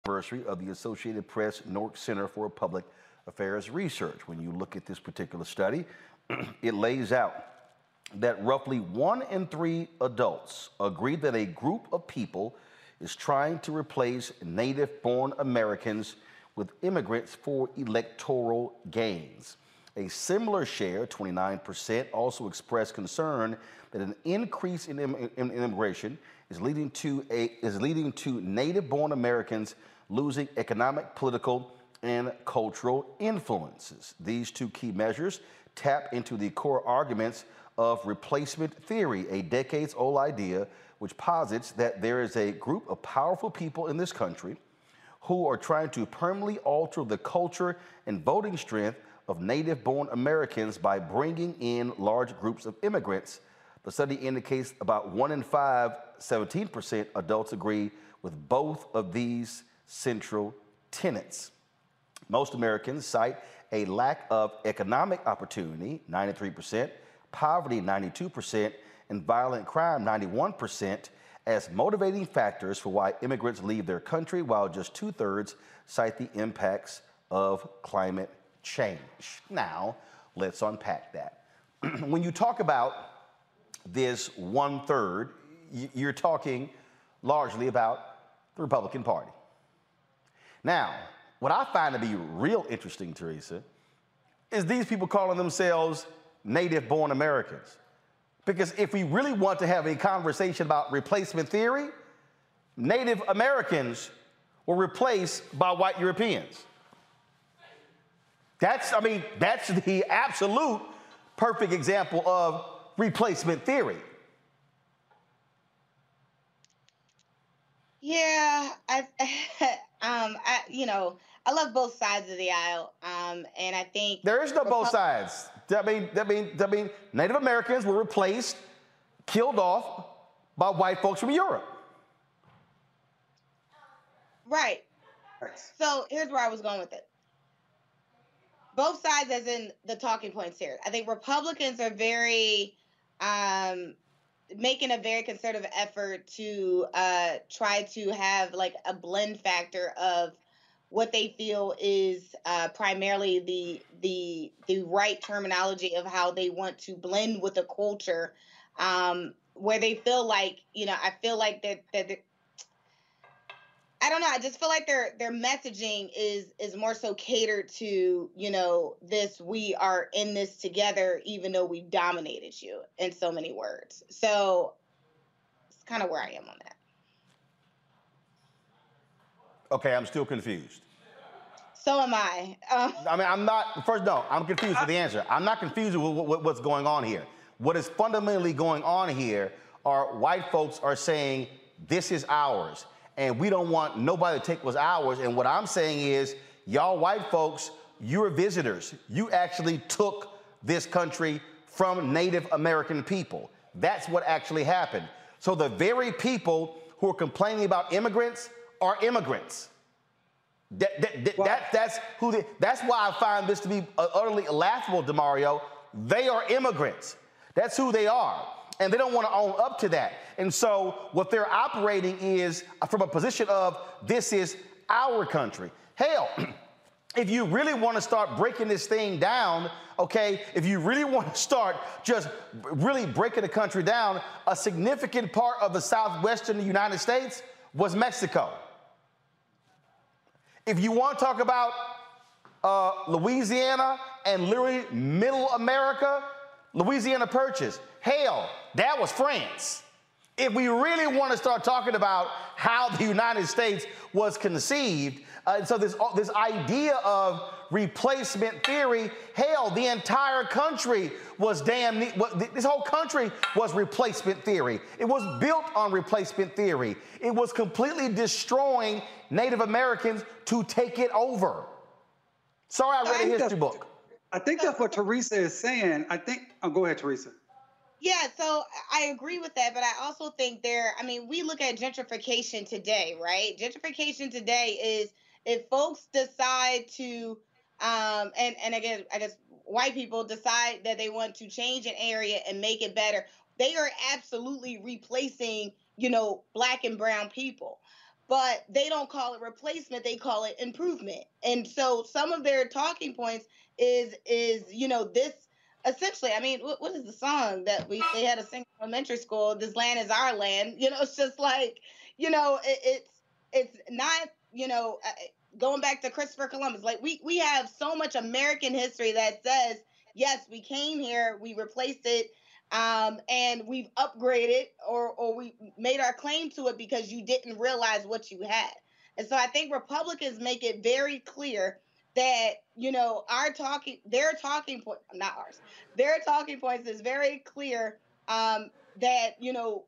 Anniversary of the Associated Press NORC Center for Public Affairs Research. When you look at this particular study, it lays out that roughly one in three adults agree that a group of people is trying to replace native born Americans with immigrants for electoral gains. A similar share, 29%, also expressed concern that an increase in, im- in immigration is leading to a is leading to native-born Americans losing economic, political, and cultural influences. These two key measures tap into the core arguments of replacement theory, a decades-old idea which posits that there is a group of powerful people in this country who are trying to permanently alter the culture and voting strength of native born Americans by bringing in large groups of immigrants. The study indicates about one in five, 17% adults agree with both of these central tenets. Most Americans cite a lack of economic opportunity, 93%, poverty, 92%, and violent crime, 91%, as motivating factors for why immigrants leave their country, while just two thirds cite the impacts of climate change. Now, let's unpack that. when you talk about this one third, you're talking largely about the Republican Party. Now, what I find to be real interesting, Teresa, is these people calling themselves native born Americans. Because if we really want to have a conversation about replacement theory, Native Americans were replaced by white Europeans. That's, I mean, that's the absolute perfect example of replacement theory. Yeah, I, um, I, you know, I love both sides of the aisle, um, and I think There is no both sides. That mean, that mean, that mean, Native Americans were replaced, killed off by white folks from Europe. Right. So here's where I was going with it. Both sides, as in the talking points here. I think Republicans are very um, making a very concerted effort to uh, try to have like a blend factor of what they feel is uh, primarily the the the right terminology of how they want to blend with the culture, um, where they feel like you know I feel like that that. I don't know. I just feel like their their messaging is is more so catered to you know this we are in this together even though we dominated you in so many words. So it's kind of where I am on that. Okay, I'm still confused. So am I. Um, I mean, I'm not, first, no, I'm confused with the answer. I'm not confused with what- what- what's going on here. What is fundamentally going on here are white folks are saying, this is ours, and we don't want nobody to take what's ours. And what I'm saying is, y'all white folks, you're visitors. You actually took this country from Native American people. That's what actually happened. So the very people who are complaining about immigrants are immigrants. That, that, that, that- that's who they, that's why I find this to be uh, utterly laughable, Damario. They are immigrants. That's who they are. And they don't want to own up to that. And so what they're operating is from a position of this is our country. Hell, if you really want to start breaking this thing down, okay, if you really want to start just really breaking the country down, a significant part of the southwestern United States was Mexico. If you want to talk about uh, Louisiana and literally middle America, Louisiana Purchase, hell, that was France. If we really want to start talking about how the United States was conceived, Uh, so this this idea of replacement theory, hell, the entire country was damn. This whole country was replacement theory. It was built on replacement theory. It was completely destroying Native Americans to take it over. Sorry, I read a think history book. I think that's what Teresa is saying. I think. Oh, go ahead, Teresa. Yeah, so I agree with that, but I also think there, I mean, we look at gentrification today, right? Gentrification today is if folks decide to, um, and, and again, I guess white people decide that they want to change an area and make it better, they are absolutely replacing, you know, black and brown people. But they don't call it replacement, they call it improvement. And so some of their talking points is is, you know, this essentially, I mean, what, what is the song that we they had a sing in elementary school? This land is our land. You know, it's just like, you know, it, it's it's not, you know, uh, going back to Christopher Columbus. Like we we have so much American history that says, yes, we came here, we replaced it, um, and we've upgraded or or we made our claim to it because you didn't realize what you had. And so I think Republicans make it very clear that you know our talking their talking point not ours their talking points is very clear um that you know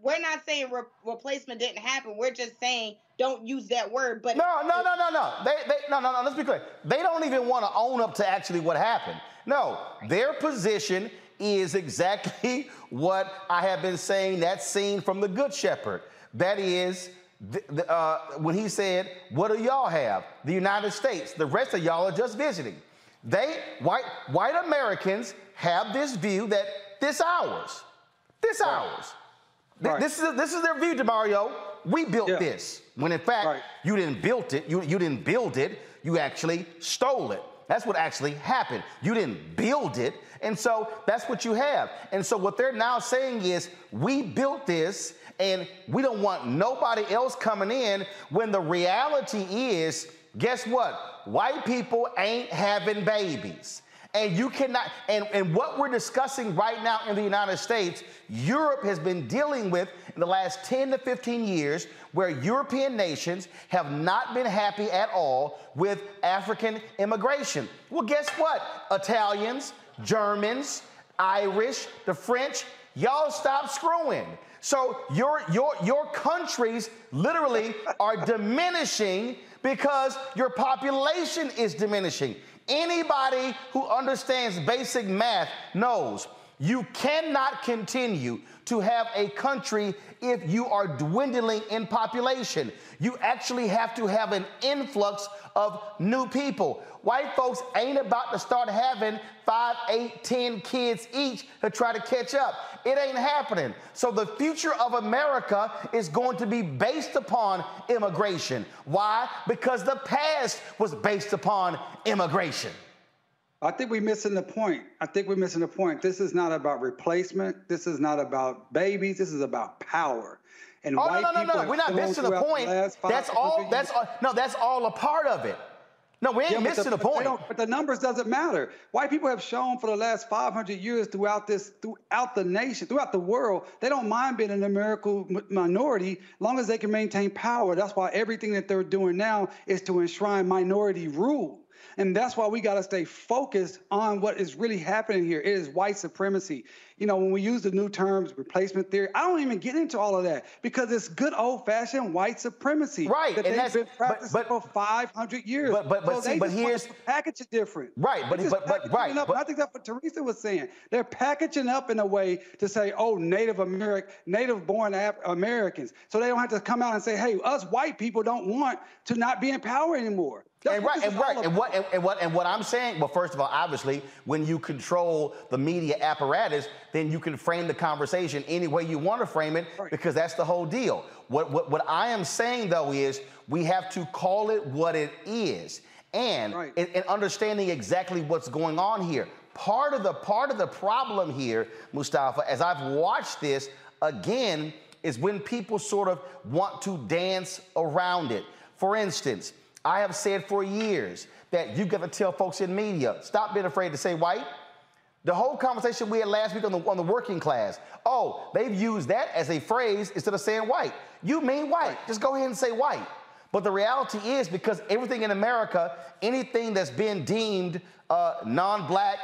we're not saying re- replacement didn't happen we're just saying don't use that word but No, no, no, no, no. They, they, no, no, no. Let's be clear. They don't even want to own up to actually what happened. No, their position is exactly what I have been saying. That scene from The Good Shepherd. That is, th- th- uh, when he said, "What do y'all have? The United States. The rest of y'all are just visiting." They, white, white Americans, have this view that this ours, this ours. Th- This is this is their view, Damario. We built this. When in fact you didn't build it. You you didn't build it. You actually stole it. That's what actually happened. You didn't build it. And so that's what you have. And so what they're now saying is we built this and we don't want nobody else coming in when the reality is guess what? White people ain't having babies. And you cannot, and, and what we're discussing right now in the United States, Europe has been dealing with in the last 10 to 15 years, where European nations have not been happy at all with African immigration. Well, guess what? Italians, Germans, Irish, the French, y'all stop screwing. So your your your countries literally are diminishing because your population is diminishing. Anybody who understands basic math knows you cannot continue to have a country if you are dwindling in population. You actually have to have an influx of new people. White folks ain't about to start having five, eight, ten kids each to try to catch up. It ain't happening. So the future of America is going to be based upon immigration. Why? Because the past was based upon immigration. I think we're missing the point. I think we're missing the point. This is not about replacement. This is not about babies. This is about power. And Oh white no, no, no, people no. We're not missing the point. last That's all. That's all, no. That's all a part of it. No, we ain't Yeah, missing the, they point. But the numbers doesn't matter. White people have shown for the last 500 years throughout this, throughout the nation, throughout the world, they don't mind being a numerical minority, long as they can maintain power. That's why everything that they're doing now is to enshrine minority rule. And that's why we got to stay focused on what is really happening here. It is white supremacy. You know, when we use the new terms, replacement theory, I don't even get into all of that because it's good old fashioned white supremacy. Right, That and they've that's- been but- practicing for 500 years. But- but- but So see, they but just here's- package it different. Right, but- but- but- right, up. but- I think that's what Teresa was saying. They're packaging up in a way to say, "Oh, Native American, Native-born Af- Americans," so they don't have to come out and say, "Hey, us white people don't want to not be in power anymore." That's and what right, and right, and what, and, and what, and what I'm saying. Well, first of all, obviously, when you control the media apparatus, then you can frame the conversation any way you want to frame it, because that's the whole deal. What, what, what I am saying though is we have to call it what it is, and and, and understanding exactly what's going on here. Part of the part of the problem here, Mustafa, as I've watched this again, is when people sort of want to dance around it. For instance. I have said for years that you've got to tell folks in media, stop being afraid to say white. The whole conversation we had last week on the, on the working class, oh, they've used that as a phrase instead of saying white. You mean white. Just go ahead and say white. But the reality is because everything in America, anything that's been deemed uh, non-black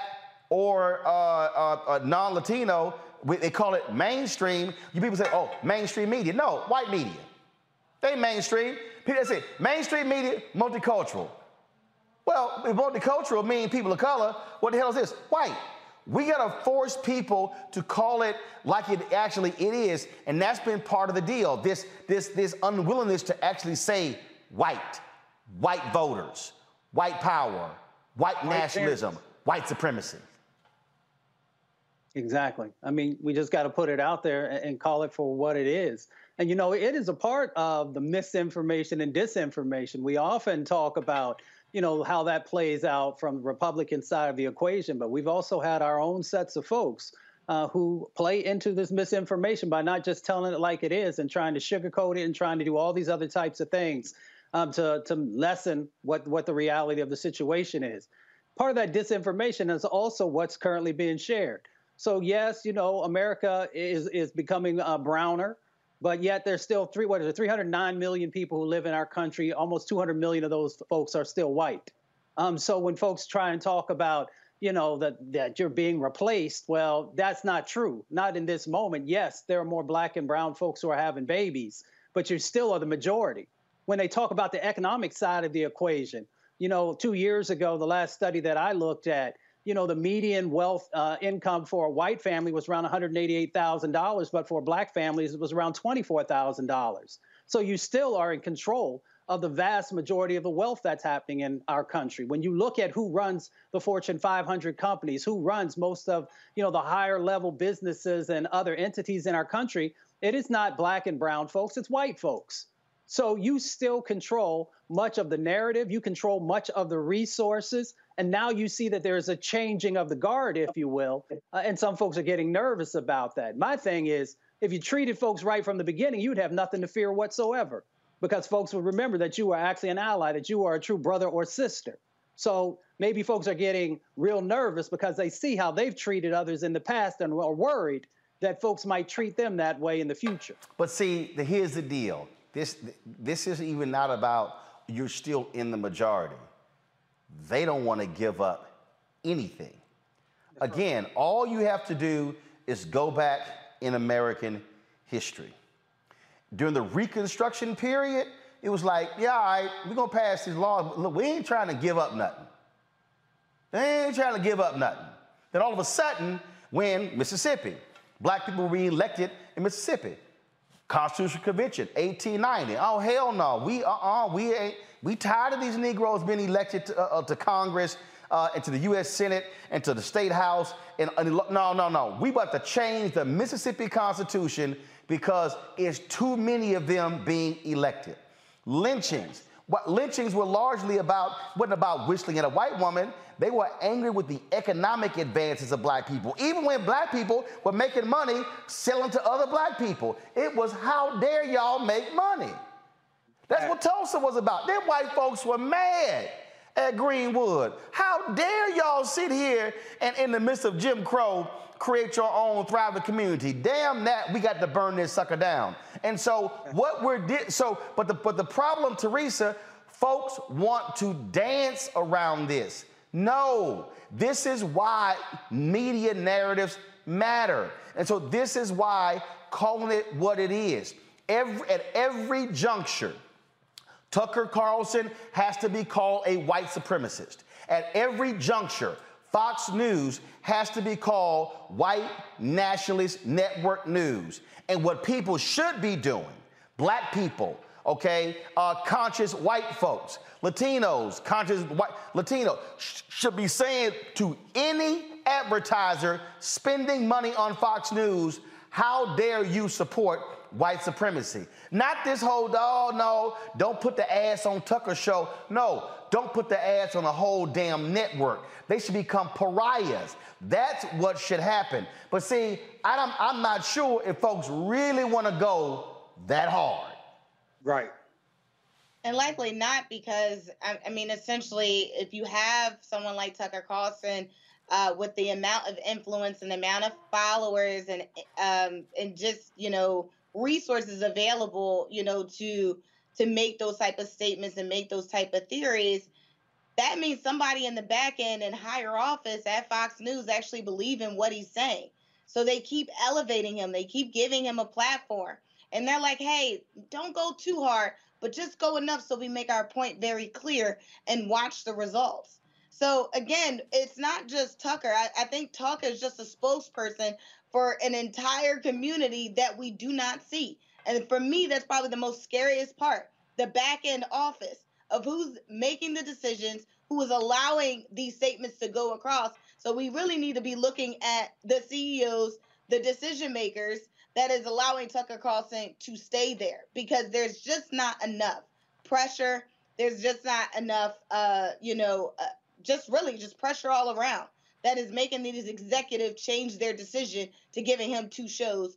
or uh, uh, uh, non-Latino, they call it mainstream. You people say, "Oh, mainstream media." No, white media. They mainstream. People say mainstream media, multicultural. Well, if multicultural mean people of color, what the hell is this? White. We gotta force people to call it like it actually it is, and that's been part of the deal. This this this unwillingness to actually say white, white voters, white power, white, White nationalism, white supremacy. Exactly. I mean, we just got to put it out there and call it for what it is. And you know, it is a part of the misinformation and disinformation. We often talk about, you know, how that plays out from the Republican side of the equation, but we've also had our own sets of folks uh, who play into this misinformation by not just telling it like it is and trying to sugarcoat it and trying to do all these other types of things um, to to lessen what what the reality of the situation is. Part of that disinformation is also what's currently being shared. So yes, you know, America is is becoming uh, browner, but yet there's still three what is it, 309 million people who live in our country. Almost 200 million of those folks are still white. Um, so when folks try and talk about you know that that you're being replaced, well, that's not true. Not in this moment. Yes, there are more black and brown folks who are having babies, but you still are the majority. When they talk about the economic side of the equation, you know, two years ago, the last study that I looked at, you know, the median wealth uh, income for a white family was around $188,000, but for black families, it was around $24,000. So you still are in control of the vast majority of the wealth that's happening in our country. When you look at who runs the Fortune 500 companies, who runs most of, you know, the higher level businesses and other entities in our country, it is not black and brown folks, it's white folks. So you still control much of the narrative, you control much of the resources, and now you see that there's a changing of the guard, if you will, uh, and some folks are getting nervous about that. My thing is, if you treated folks right from the beginning, you'd have nothing to fear whatsoever, because folks would remember that you are actually an ally, that you are a true brother or sister. So maybe folks are getting real nervous because they see how they've treated others in the past and are worried that folks might treat them that way in the future. But see, the, here's the deal. This this is even not about you're still in the majority. They don't want to give up anything. Again, all you have to do is go back in American history. During the Reconstruction period, it was like, yeah, all right, we're gonna pass these laws. but Look, we ain't trying to give up nothing. They ain't trying to give up nothing. Then all of a sudden, when Mississippi, black people were re-elected in Mississippi, Constitutional Convention, 1890. Oh hell no, we uh-uh, we ain't. We tired of these Negroes being elected to, uh, uh, to Congress uh, and to the U.S. Senate and to the State House. And, and no, no, no. We about to change the Mississippi Constitution because it's too many of them being elected. Lynchings. What lynchings were largely about wasn't about whistling at a white woman. They were angry with the economic advances of black people. Even when black people were making money selling to other black people, it was how dare y'all make money. That's what Tulsa was about. Them white folks were mad at Greenwood. How dare y'all sit here and in the midst of Jim Crow create your own thriving community? Damn that, we got to burn this sucker down. And so what we're di- so but the but the problem, Teresa, folks want to dance around this. No, this is why media narratives matter. And so this is why calling it what it is. Every, at every juncture, Tucker Carlson has to be called a white supremacist. At every juncture, Fox News has to be called white nationalist network news. And what people should be doing, black people, okay, uh, conscious white folks, Latinos, conscious white Latino, sh- should be saying to any advertiser spending money on Fox News, how dare you support white supremacy? Not this whole, oh no, don't put the ads on Tucker show. No, don't put the ads on a whole damn network. They should become pariahs. That's what should happen. But see, I don't, I'm not sure if folks really want to go that hard. Right. And likely not because, I, I mean, essentially, if you have someone like Tucker Carlson uh, with the amount of influence and the amount of followers and um, and just you know resources available, you know, to to make those type of statements and make those type of theories, that means somebody in the back end and higher office at Fox News actually believe in what he's saying. So they keep elevating him, they keep giving him a platform. And they're like, hey, don't go too hard, but just go enough so we make our point very clear and watch the results. So again, it's not just Tucker. I, I think Tucker is just a spokesperson for an entire community that we do not see. And for me, that's probably the most scariest part the back end office of who's making the decisions, who is allowing these statements to go across. So we really need to be looking at the CEOs, the decision makers that is allowing Tucker Carlson to stay there because there's just not enough pressure. There's just not enough, uh, you know, uh, just really just pressure all around that is making these executives change their decision to giving him two shows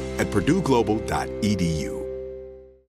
at purdueglobal.edu.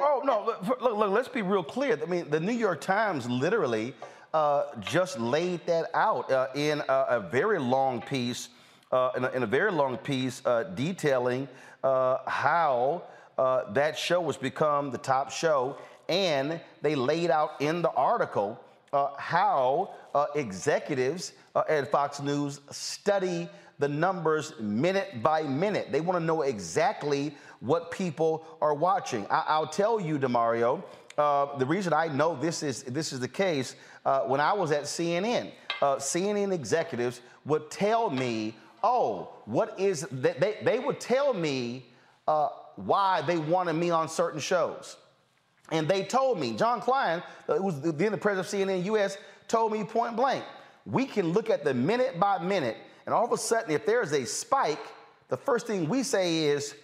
Oh no! Look, look, look, let's be real clear. I mean, the New York Times literally uh, just laid that out uh, in a, a, very long piece, uh, in, a, in, a, very long piece uh, detailing uh, how uh, that show has become the top show, and they laid out in the article how executives at Fox News study the numbers minute by minute. They want to know exactly what people are watching. I- will tell you, Damario, uh, the reason I know this is this is the case. Uh, when I was at CNN, uh, CNN executives would tell me, "Oh, what is?" They they, they would tell me uh, why they wanted me on certain shows, and they told me. Jon Klein, uh, who was then the president of CNN US, told me point blank, "We can look at the minute by minute, and all of a sudden, if there's a spike, the first thing we say is."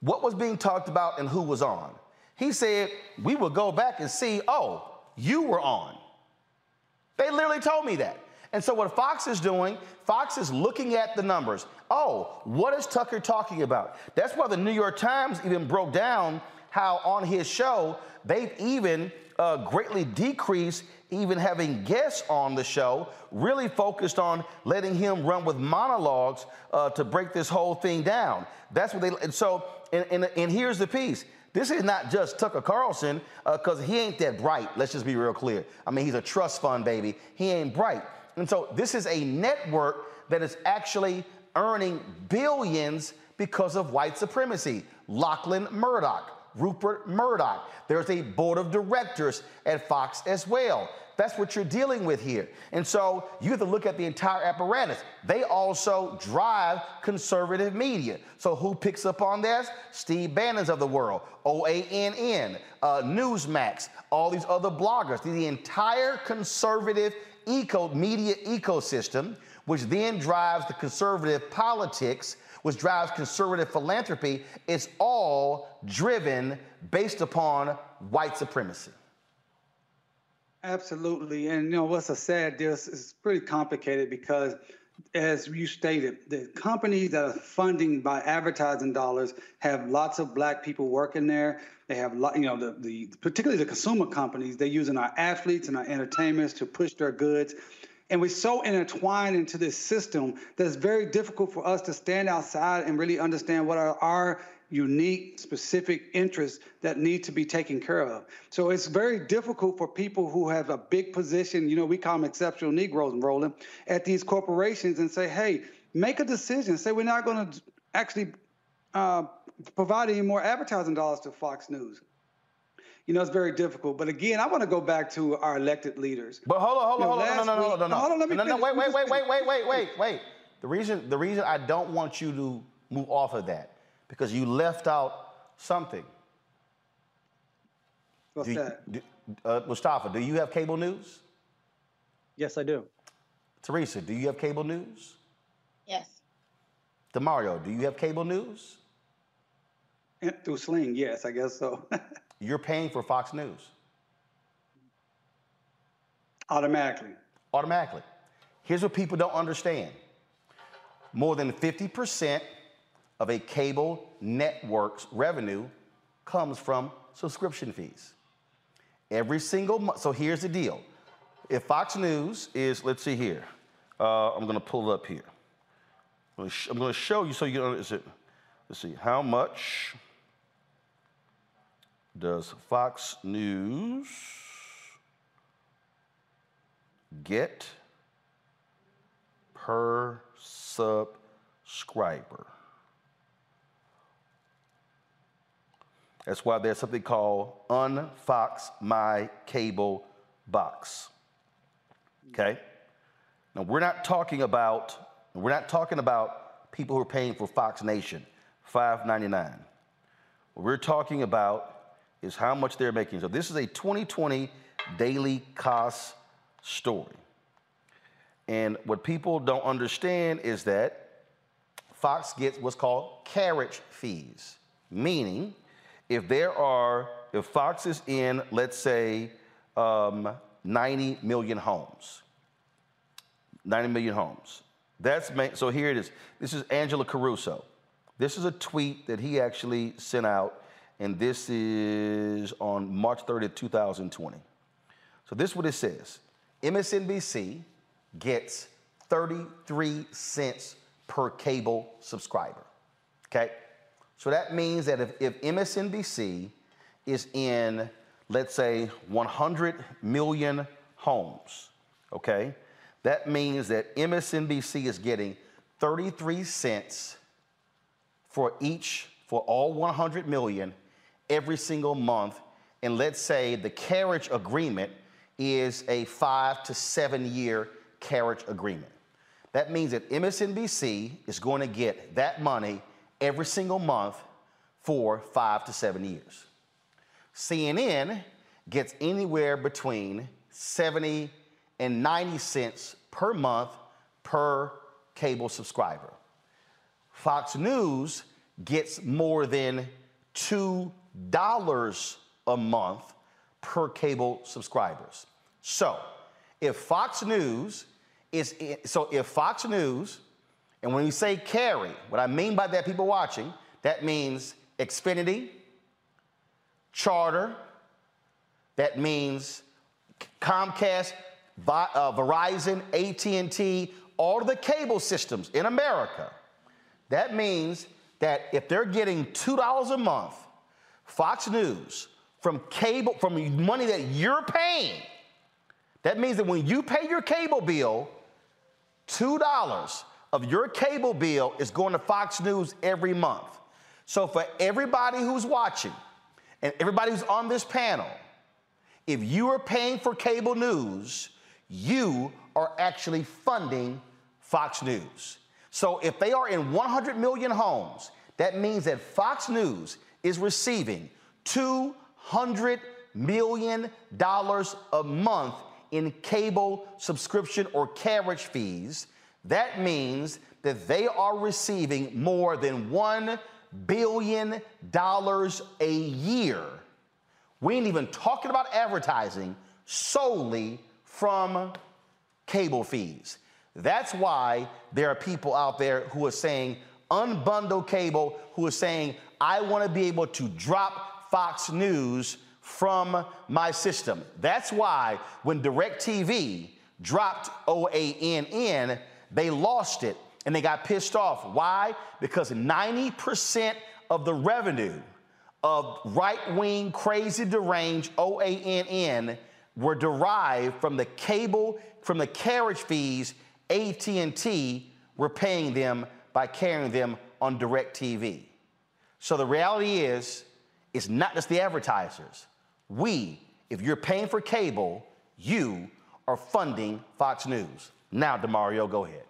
What was being talked about and who was on. He said, we will go back and see, oh, you were on. They literally told me that. And so what Fox is doing, Fox is looking at the numbers. Oh, what is Tucker talking about? That's why the New York Times even broke down how on his show they've even uh, greatly decreased even having guests on the show, really focused on letting him run with monologues uh, to break this whole thing down. That's what they. And so, and, and, and here's the piece. This is not just Tucker Carlson, because uh, he ain't that bright. Let's just be real clear. I mean, he's a trust fund baby. He ain't bright. And so, this is a network that is actually earning billions because of white supremacy. Lachlan Murdoch, Rupert Murdoch. There's a board of directors at Fox as well. That's what you're dealing with here. And so you have to look at the entire apparatus. They also drive conservative media. So who picks up on this? Steve Bannon's of the world, OANN, uh, Newsmax, all these other bloggers. The entire conservative eco media ecosystem, which then drives the conservative politics which drives conservative philanthropy, is all driven based upon white supremacy. Absolutely. And you know what's a sad deal is pretty complicated because as you stated, the companies that are funding by advertising dollars have lots of black people working there. They have, lot, you know, the, the particularly the consumer companies. They're using our athletes and our entertainers to push their goods. And we're so intertwined into this system that it's very difficult for us to stand outside and really understand what are our unique, specific interests that need to be taken care of. So it's very difficult for people who have a big position, you know, we call them exceptional Negroes, Roland, at these corporations and say, hey, make a decision. Say we're not going to actually uh, provide any more advertising dollars to Fox News you know, it's very difficult. But again, I want to go back to our elected leaders. But hold on, hold on, hold on, no, no, no, no, no, hold on, let me no, no, finish. wait, wait, wait, wait, wait, wait, wait, wait. The reason, the reason I don't want you to move off of that because you left out something. What's Do you- that? do- uh, Mustafa, do you have cable news? Yes, I do. Teresa, do you have cable news? Yes. Damario, do you have cable news? Through Sling, yes, I guess so. You're paying for Fox News. Automatically. Automatically. Here's what people don't understand more than 50% of a cable network's revenue comes from subscription fees. Every single month. So here's the deal. If Fox News is, let's see here, uh, I'm going to pull it up here. I'm gonna sh- I'm going to show you so you know, is it, let's see, how much does Fox News get per subscriber? That's why there's something called Unfox My Cable Box. Okay? Now we're not talking about we're not talking about people who are paying for Fox Nation, $5.99. We're talking about is how much they're making. So this is a 2020 daily cost story. And what people don't understand is that Fox gets what's called carriage fees, meaning if there are, if Fox is in, let's say, um, 90 million homes, 90 million homes. That's ma- so here it is. This is Angela Caruso. This is a tweet that he actually sent out, and this is on March 30th, 2020. So this is what it says. MSNBC gets 33 cents per cable subscriber. Okay? So that means that if, if MSNBC is in, let's say, 100 million homes, okay, that means that MSNBC is getting 33 cents for each, for all 100 million every single month. And let's say the carriage agreement is a five to seven year carriage agreement. That means that MSNBC is going to get that money every single month for five to seven years. CNN gets anywhere between 70 and 90 cents per month per cable subscriber. Fox News gets more than $2 a month per cable subscribers. So, if Fox News is so if Fox News, and when we say carry, what I mean by that, people watching, that means Xfinity, Charter, that means Comcast, uh, Verizon, AT&T, all the cable systems in America. That means that if they're getting $2 a month, Fox News, from cable, from money that you're paying, that means that when you pay your cable bill, $2 of your cable bill is going to Fox News every month. So for everybody who's watching and everybody who's on this panel, if you are paying for cable news, you are actually funding Fox News. So if they are in 100 million homes, that means that Fox News is receiving $200 million a month in cable subscription or carriage fees. That means that they are receiving more than $1 billion a year. We ain't even talking about advertising solely from cable fees. That's why there are people out there who are saying, unbundle cable, who are saying, I want to be able to drop Fox News from my system. That's why when DirecTV dropped OANN, they lost it and they got pissed off. Why? Because 90% of the revenue of right wing, crazy, deranged OANN were derived from the cable, from the carriage fees AT&T were paying them by carrying them on DirecTV. So the reality is, it's not just the advertisers. We, if you're paying for cable, you are funding Fox News. Now, Damario, go ahead.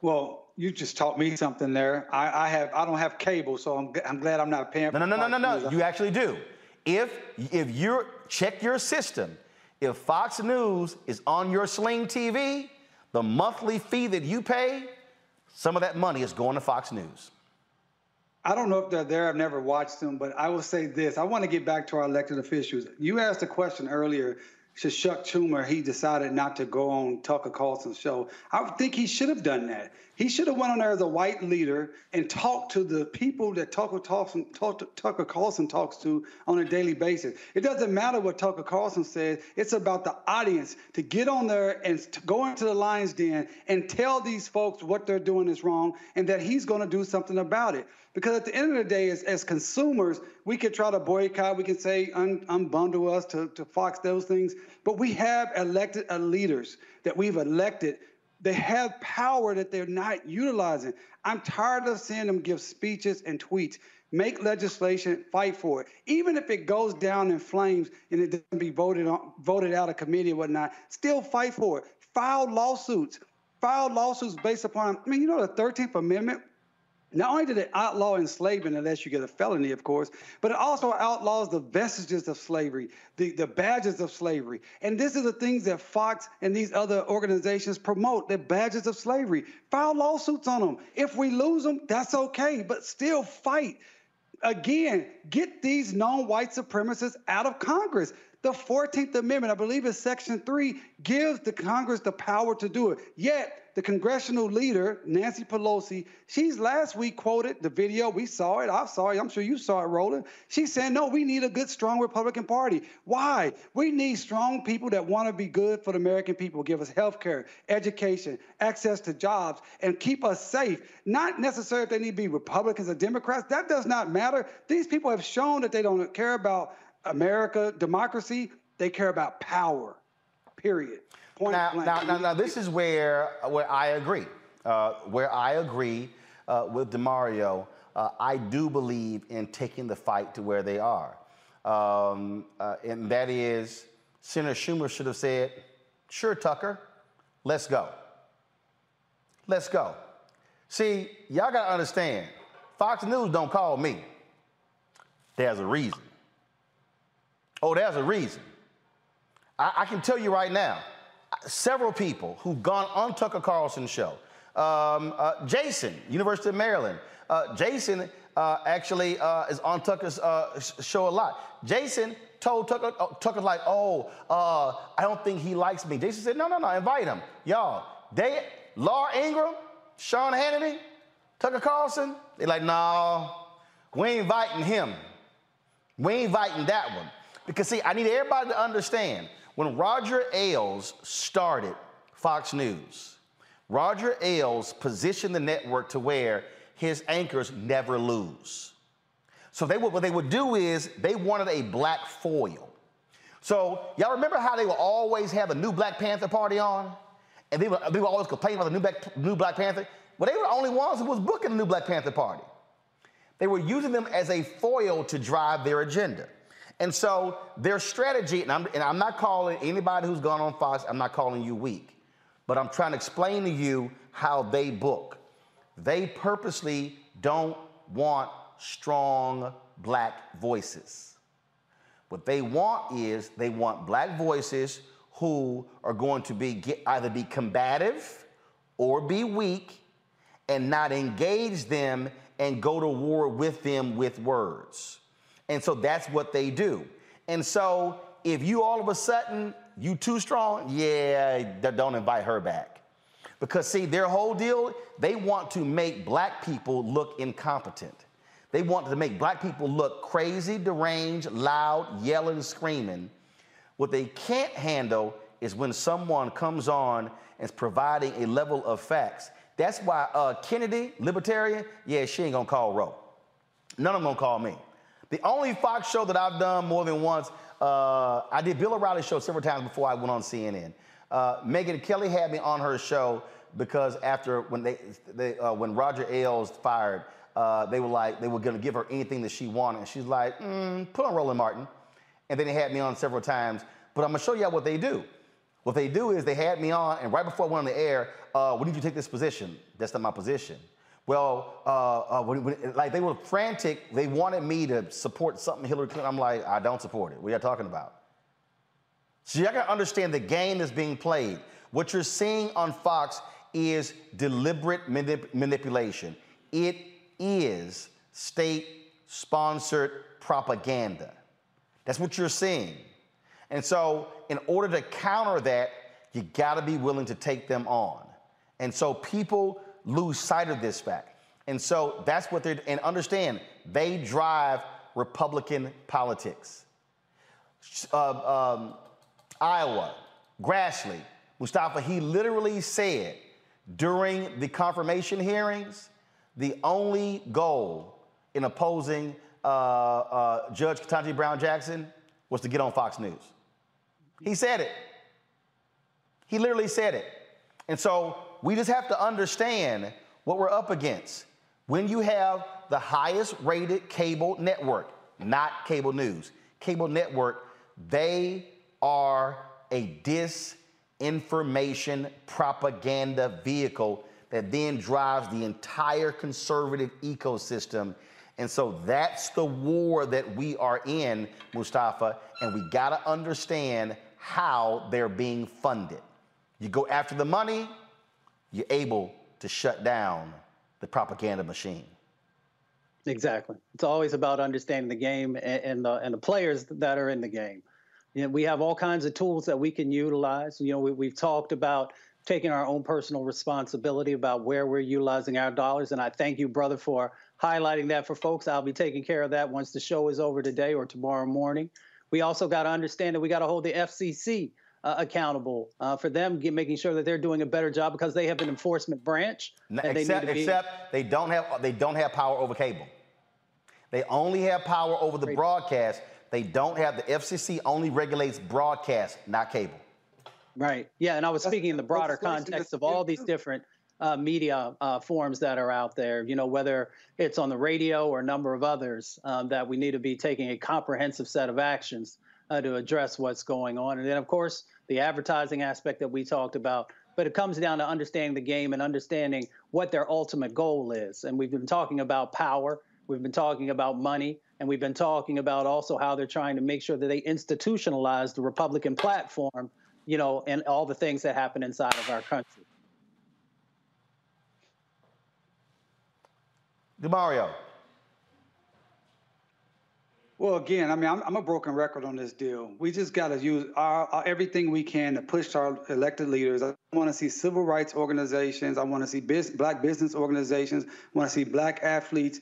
Well, you just taught me something there. I, I have I don't have cable, so I'm, I'm glad I'm not paying. No, no, no, no, no, no. You actually do. If if you're check your system, if Fox News is on your Sling TV, the monthly fee that you pay, some of that money is going to Fox News. I don't know if they're there. I've never watched them, but I will say this. I want to get back to our elected officials. You asked a question earlier to Chuck Schumer, he decided not to go on Tucker Carlson's show. I think he should have done that. He should have went on there as a white leader and talked to the people that Tucker Carlson, Tucker Carlson talks to on a daily basis. It doesn't matter what Tucker Carlson says. It's about the audience to get on there and go into the lion's den and tell these folks what they're doing is wrong and that he's going to do something about it. Because at the end of the day, as, as consumers, we could try to boycott, we can say un, unbundle us to, to Fox, those things. But we have elected uh, leaders that we've elected. They have power that they're not utilizing. I'm tired of seeing them give speeches and tweets. Make legislation, fight for it. Even if it goes down in flames and it doesn't be voted on, voted out of committee and whatnot, still fight for it. File lawsuits. File lawsuits based upon, I mean, you know, the 13th Amendment not only did it outlaw enslavement, unless you get a felony, of course, but it also outlaws the vestiges of slavery, the, the badges of slavery. And this is the things that Fox and these other organizations promote, the badges of slavery. File lawsuits on them. If we lose them, that's okay, but still fight. Again, get these non white supremacists out of Congress. The 14th Amendment, I believe it's Section 3, gives the Congress the power to do it. Yet, the congressional leader, Nancy Pelosi, she's last week quoted the video. We saw it. I saw it. I'm sure you saw it, Roland. She said, no, we need a good, strong Republican Party. Why? We need strong people that want to be good for the American people, give us health care, education, access to jobs, and keep us safe. Not necessarily if they need to be Republicans or Democrats. That does not matter. These people have shown that they don't care about America, democracy. They care about power, period. Point now, blank. now, now, now, this is where where I agree. Uh, where I agree uh, with Damario, uh, I do believe in taking the fight to where they are, um, uh, and that is Senator Schumer should have said, "Sure, Tucker, let's go. Let's go." See, y'all gotta understand. Fox News don't call me. There's a reason. Oh, there's a reason. I, I can tell you right now several people who've gone on Tucker Carlson's show. Um, uh, Jason, University of Maryland. Uh, Jason, uh, actually uh, is on Tucker's uh, show a lot. Jason told Tucker, uh, Tucker's like, oh, I don't think he likes me. Jason said, no, no, no, invite him. Y'all, they, Laura Ingraham, Sean Hannity, Tucker Carlson, they like, no, we ain't inviting him. We ain't inviting that one. Because see, I need everybody to understand, when Roger Ailes started Fox News, Roger Ailes positioned the network to where his anchors never lose. So they would, what they would do is they wanted a black foil. So y'all remember how they would always have a new Black Panther party on? And they would, they would always complain about the new Black, new Black Panther? Well, they were the only ones who was booking the new Black Panther party. They were using them as a foil to drive their agenda. And so their strategy, and I'm, and I'm not calling anybody who's gone on Fox, I'm not calling you weak, but I'm trying to explain to you how they book. They purposely don't want strong black voices. What they want is they want black voices who are going to be get, either be combative or be weak and not engage them and go to war with them with words. And so that's what they do. And so if you all of a sudden you too strong, yeah, don't invite her back. Because see, their whole deal, they want to make black people look incompetent. They want to make black people look crazy, deranged, loud, yelling, screaming. What they can't handle is when someone comes on and is providing a level of facts. That's why uh, Kennedy, libertarian, yeah, she ain't gonna call Roe. None of them gonna call me. The only Fox show that I've done more than once, uh, I did Bill O'Reilly's show several times before I went on CNN. Uh, Megyn Kelly had me on her show because after when they, they uh, when Roger Ailes fired, uh, they were like they were going to give her anything that she wanted, and she's like, mm, put on Roland Martin, and then they had me on several times. But I'm gonna show y'all what they do. What they do is they had me on, and right before I went on the air, uh, when you take this position? That's not my position. Well, uh, uh, when, when, like they were frantic. They wanted me to support something Hillary Clinton. I'm like, I don't support it. What are you talking about? So you gotta understand the game that's being played. What you're seeing on Fox is deliberate manip- manipulation. It is state-sponsored propaganda. That's what you're seeing. And so, in order to counter that, you gotta be willing to take them on. And so, people lose sight of this fact. And so, that's what they're, and understand, they drive Republican politics. Uh, um, Iowa, Grassley, Mustafa, he literally said during the confirmation hearings, the only goal in opposing uh, uh, Judge Ketanji Brown Jackson was to get on Fox News. He said it. He literally said it. And so we just have to understand what we're up against. When you have the highest rated cable network, not cable news, cable network, they are a disinformation propaganda vehicle that then drives the entire conservative ecosystem. And so that's the war that we are in, Mustafa, and we got to understand how they're being funded. You go after the money, you're able to shut down the propaganda machine. Exactly. It's always about understanding the game and, and the and the players that are in the game. You know, we have all kinds of tools that we can utilize. You know, we, we've talked about taking our own personal responsibility about where we're utilizing our dollars, and I thank you, brother, for highlighting that for folks. I'll be taking care of that once the show is over today or tomorrow morning. We also got to understand that we got to hold the FCC uh, accountable uh, for them get, making sure that they're doing a better job because they have an enforcement branch. N- and they except, need to be, except they don't have they don't have power over cable. They only have power over the broadcast. They don't have the FCC only regulates broadcast, not cable. Right. Yeah, and I was speaking in the broader context of all these different uh, media uh, forms that are out there. You know, whether it's on the radio or a number of others, um, that we need to be taking a comprehensive set of actions uh, to address what's going on. And then, of course, the advertising aspect that we talked about. But it comes down to understanding the game and understanding what their ultimate goal is. And we've been talking about power. We've been talking about money, and we've been talking about also how they're trying to make sure that they institutionalize the Republican platform, you know, and all the things that happen inside of our country. Damario. Well, again, I mean, I'm, I'm a broken record on this deal. We just got to use our, our, everything we can to push our elected leaders. I want to see civil rights organizations. I want to see biz, black business organizations. I want to see black athletes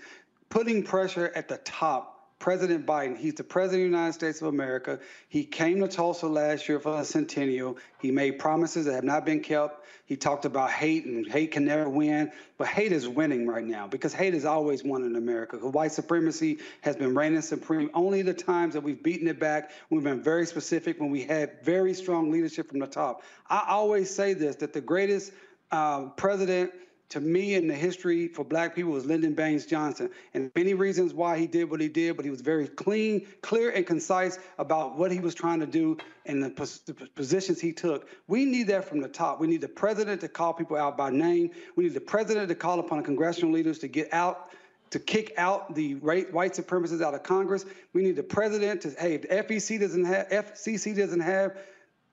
putting pressure at the top President Biden, he's the President of the United States of America. He came to Tulsa last year for the centennial. He made promises that have not been kept. He talked about hate, and hate can never win. But hate is winning right now because hate has always won in America. White supremacy has been reigning supreme. Only the times that we've beaten it back, we've been very specific when we had very strong leadership from the top. I always say this that the greatest uh, president to me in the history for black people was Lyndon Baines Johnson. And many reasons why he did what he did, but he was very clean, clear, and concise about what he was trying to do and the, pos- the positions he took. We need that from the top. We need the president to call people out by name. We need the president to call upon congressional leaders to get out to kick out the white supremacists out of Congress. We need the president to, hey, if the FEC doesn't have, FCC doesn't have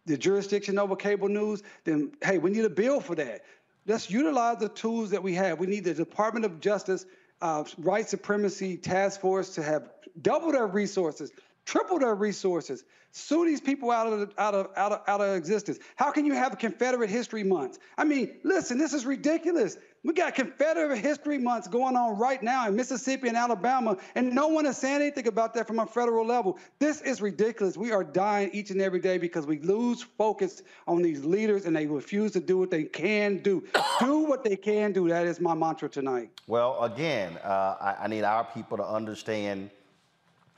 the jurisdiction over cable news, then hey, we need a bill for that. Let's utilize the tools that we have. We need the Department of Justice uh, White Supremacy Task Force to have double their resources, triple their resources, sue these people out of out of out of out of existence. How can you have Confederate History Month? I mean, listen, this is ridiculous. We got Confederate History Months going on right now in Mississippi and Alabama, and no one is saying anything about that from a federal level. This is ridiculous. We are dying each and every day because we lose focus on these leaders and they refuse to do what they can do. do what they can do. That is my mantra tonight. Well, again, uh, I, I need our people to understand.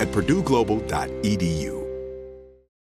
at purdueglobal.edu.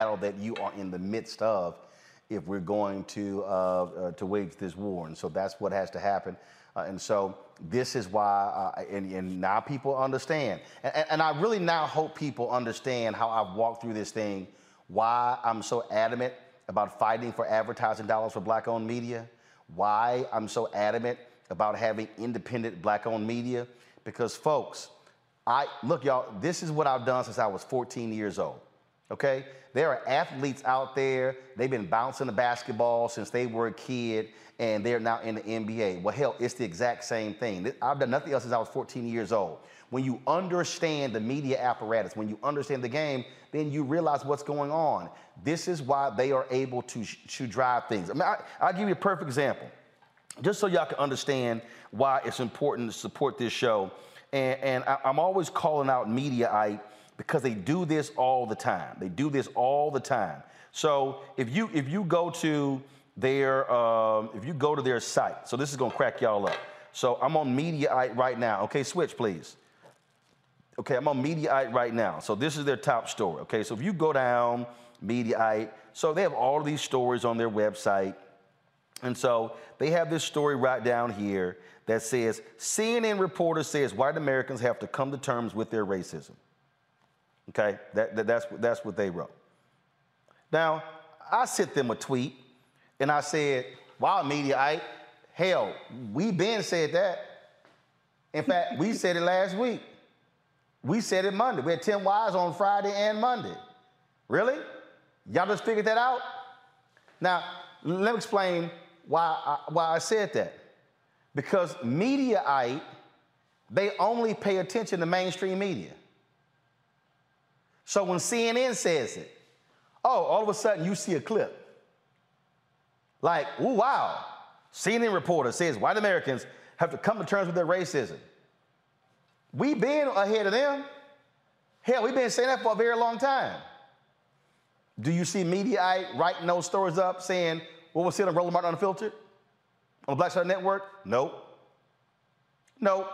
battle that you are in the midst of. if we're going to uh, uh, to wage this war. And so that's what has to happen. Uh, and so this is why, uh, and, and now people understand. And, and I really now hope people understand how I've walked through this thing, why I'm so adamant about fighting for advertising dollars for black owned media, why I'm so adamant about having independent black owned media. Because, folks, I look, y'all, this is what I've done since I was 14 years old. Okay? There are athletes out there, they've been bouncing the basketball since they were a kid, and they're now in the NBA. Well, hell, it's the exact same thing. I've done nothing else since I was 14 years old. When you understand the media apparatus, when you understand the game, then you realize what's going on. This is why they are able to, to drive things. I mean, I, I'll give you a perfect example, just so y'all can understand why it's important to support this show. And, and I, I'm always calling out Mediaite because they do this all the time. They do this all the time. So if you if you go to their um, if you go to their site, so this is gonna crack y'all up. So I'm on Mediaite right now. Okay, switch please. Okay, I'm on Mediaite right now. So this is their top story. Okay, so if you go down Mediaite, so they have all these stories on their website. And so they have this story right down here that says CNN reporter says white Americans have to come to terms with their racism. Okay, that, that, that's, that's what they wrote. Now, I sent them a tweet and I said, wow, Mediaite, hell, we been said that. In fact, we said it last week. We said it Monday. We had Tim Wise on Friday and Monday. Really? Y'all just figured that out? Now, let me explain why I, why I said that. Because Mediaite, they only pay attention to mainstream media. So when CNN says it, oh, all of a sudden you see a clip. Like, oh, wow, CNN reporter says white Americans have to come to terms with their racism. We've been ahead of them. Hell, we've been saying that for a very long time. Do you see Mediaite writing those stories up saying, what was said on Roland Martin Unfiltered? On the Black Star Network? Nope. Nope.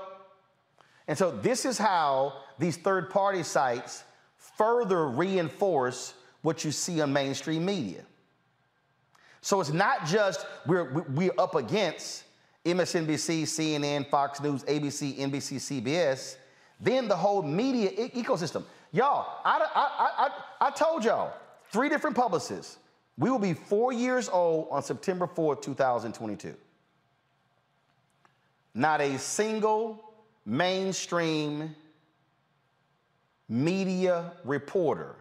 And so this is how these third party sites further reinforce what you see on mainstream media. So it's not just we're, we're up against MSNBC, CNN, Fox News, ABC, NBC, CBS, then the whole media e- ecosystem. Y'all, I, I, I, I told y'all, three different publicists. We will be four years old on September 4th, 2022. Not a single mainstream media reporter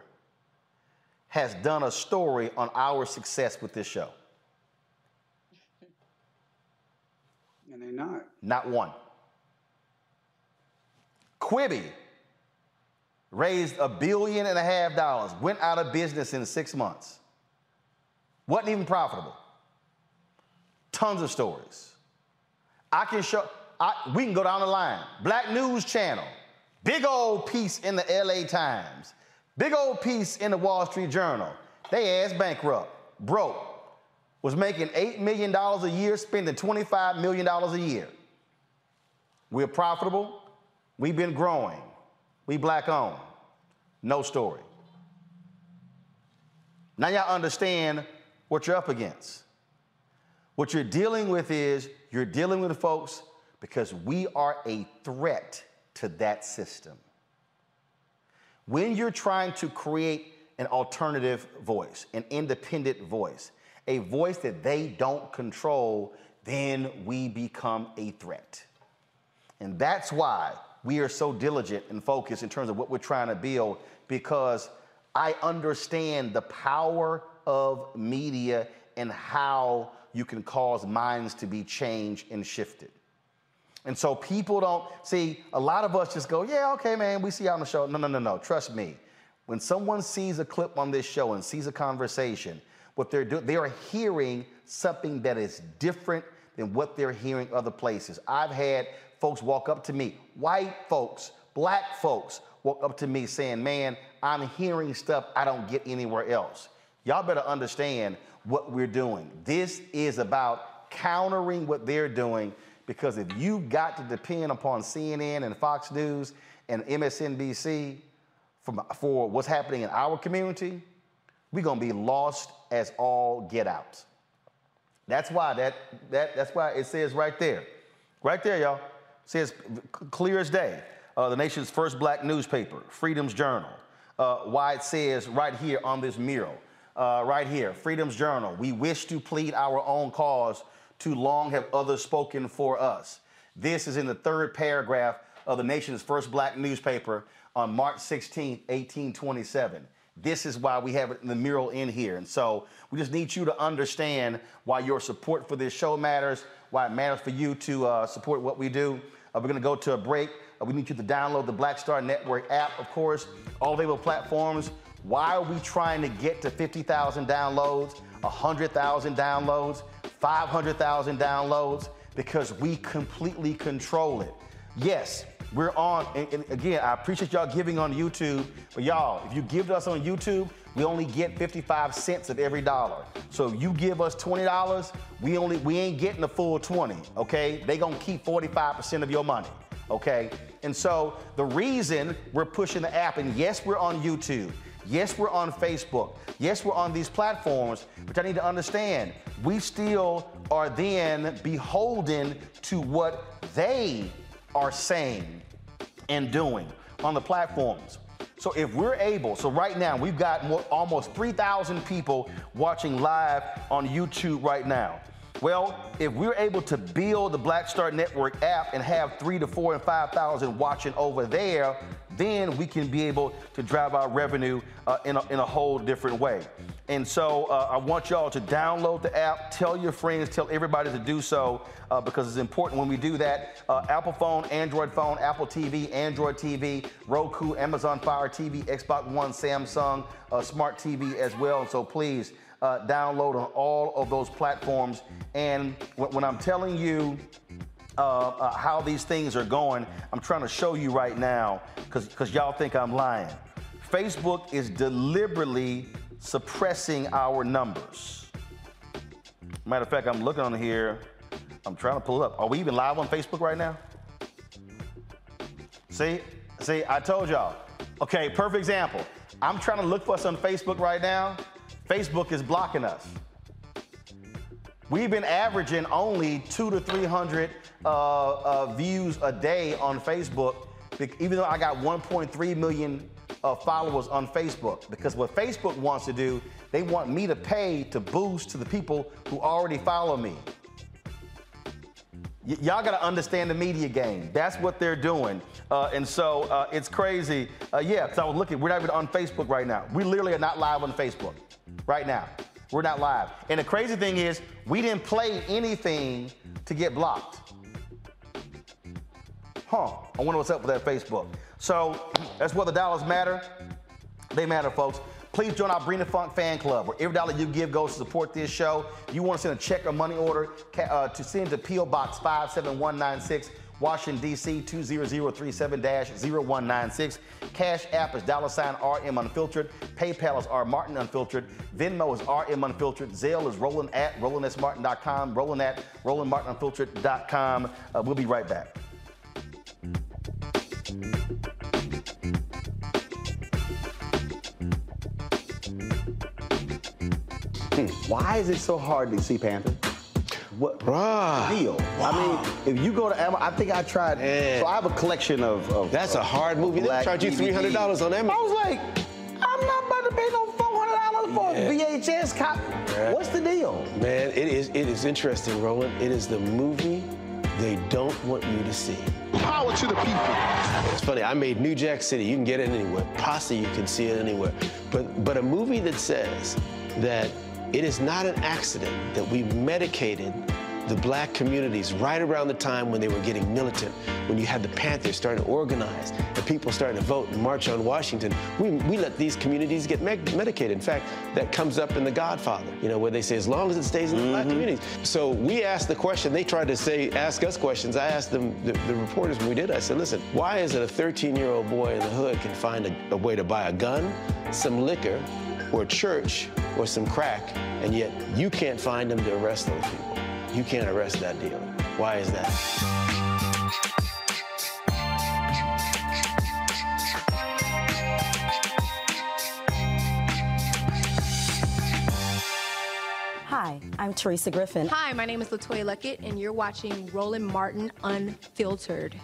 has done a story on our success with this show. And they're not. Not one. Quibi raised a billion and a half dollars, went out of business in six months. Wasn't even profitable. Tons of stories. I can show, I, we can go down the line. Black News Channel, big old piece in the LA Times, big old piece in the Wall Street Journal. They ass bankrupt, broke, was making $8 million a year, spending $25 million a year. We're profitable. We've been growing. We black owned. No story. Now y'all understand what you're up against. What you're dealing with is you're dealing with folks because we are a threat to that system. When you're trying to create an alternative voice, an independent voice, a voice that they don't control, then we become a threat. And that's why we are so diligent and focused in terms of what we're trying to build because I understand the power of media and how you can cause minds to be changed and shifted. And so people don't see, a lot of us just go, yeah, okay, man, we see you on the show. No, no, no, no. Trust me. When someone sees a clip on this show and sees a conversation, what they're doing, they are hearing something that is different than what they're hearing other places. I've had folks walk up to me, white folks, black folks, walk up to me saying, Man, I'm hearing stuff I don't get anywhere else. Y'all better understand what we're doing. This is about countering what they're doing because if you got to depend upon CNN and Fox News and MSNBC for, for what's happening in our community, we're gonna be lost as all get out. That's why that, that that's why it says right there, right there, y'all. says clear as day. Uh, the nation's first black newspaper, Freedom's Journal. Uh, why it says right here on this mural, uh, right here, Freedom's Journal. We wish to plead our own cause. Too long have others spoken for us. This is in the third paragraph of the nation's first black newspaper on March 16, 1827. This is why we have the mural in here. And so we just need you to understand why your support for this show matters, why it matters for you to uh, support what we do. Uh, we're going to go to a break. Uh, we need you to download the Black Star Network app, of course, all available platforms. Why are we trying to get to 50,000 downloads, 100,000 downloads, 500,000 downloads? Because we completely control it. Yes, we're on, and, and again, I appreciate y'all giving on YouTube, but y'all, if you give to us on YouTube, we only get 55 cents of every dollar. So you give us $20, we only we ain't getting the full 20, okay? They gonna keep 45% of your money, okay? And so the reason we're pushing the app, and yes, we're on YouTube. Yes, we're on Facebook. Yes, we're on these platforms, but I need to understand we still are then beholden to what they are saying and doing on the platforms. So if we're able, so right now we've got more, almost 3,000 people watching live on YouTube right now. Well, if we're able to build the Black Star Network app and have three to four and 5,000 watching over there, then we can be able to drive our revenue uh, in, a, in a whole different way. And so uh, I want y'all to download the app, tell your friends, tell everybody to do so uh, because it's important when we do that. Uh, Apple phone, Android phone, Apple TV, Android TV, Roku, Amazon Fire TV, Xbox One, Samsung, uh, Smart TV as well. And so please uh, download on all of those platforms. And when, when I'm telling you, uh, uh, how these things are going. I'm trying to show you right now because y'all think I'm lying. Facebook is deliberately suppressing our numbers. Matter of fact, I'm looking on here. I'm trying to pull up. Are we even live on Facebook right now? See, see, I told y'all. Okay, perfect example. I'm trying to look for us on Facebook right now. Facebook is blocking us. We've been averaging only two to 300 uh, uh, views a day on Facebook, even though I got 1.3 million uh, followers on Facebook. Because what Facebook wants to do, they want me to pay to boost to the people who already follow me. Y- y'all got to understand the media game. That's what they're doing. Uh, and so uh, it's crazy. Uh, yeah, because I was looking, we're not even on Facebook right now. We literally are not live on Facebook right now. We're not live. And the crazy thing is, we didn't play anything to get blocked. Huh. I wonder what's up with that Facebook. So that's what the dollars matter. They matter, folks. Please join our Bring Funk fan club, where every dollar you give goes to support this show. You want to send a check or money order uh, to send to P.O. Box 57196, Washington, D.C. 20037-0196. Cash App is dollar sign RM Unfiltered. PayPal is R Martin Unfiltered. Venmo is RM Unfiltered. Zelle is Roland at RolandSMartin.com. Roland at RolandMartinUnfiltered.com. Uh, we'll be right back. Hmm. Why is it so hard to see Panther? What deal? I mean, if you go to Amazon, I think I tried. So I have a collection of. of That's a hard movie. They'll charge you $300 on Amazon. I was like, I'm not about to pay no four hundred dollars for a VHS copy. What's the deal? Man, it is it is interesting, Roland. It is the movie they don't want you to see. Power to the people. It's funny. I made New Jack City. You can get it anywhere. Posse, you can see it anywhere. But but a movie that says that it is not an accident that we medicated the black communities right around the time when they were getting militant, when you had the Panthers starting to organize and people starting to vote and march on Washington. We, we let these communities get me- medicated. In fact, that comes up in The Godfather, you know, where they say, as long as it stays in the black mm-hmm. communities. So we asked the question, they tried to say, ask us questions. I asked them, the, the reporters when we did, I said, listen, why is it a 13 year old boy in the hood can find a, a way to buy a gun, some liquor, or a church, or some crack, and yet you can't find them to arrest those people? You can't arrest that dealer. Why is that? Hi, I'm Teresa Griffin. Hi, my name is Latoya Luckett, and you're watching Roland Martin Unfiltered.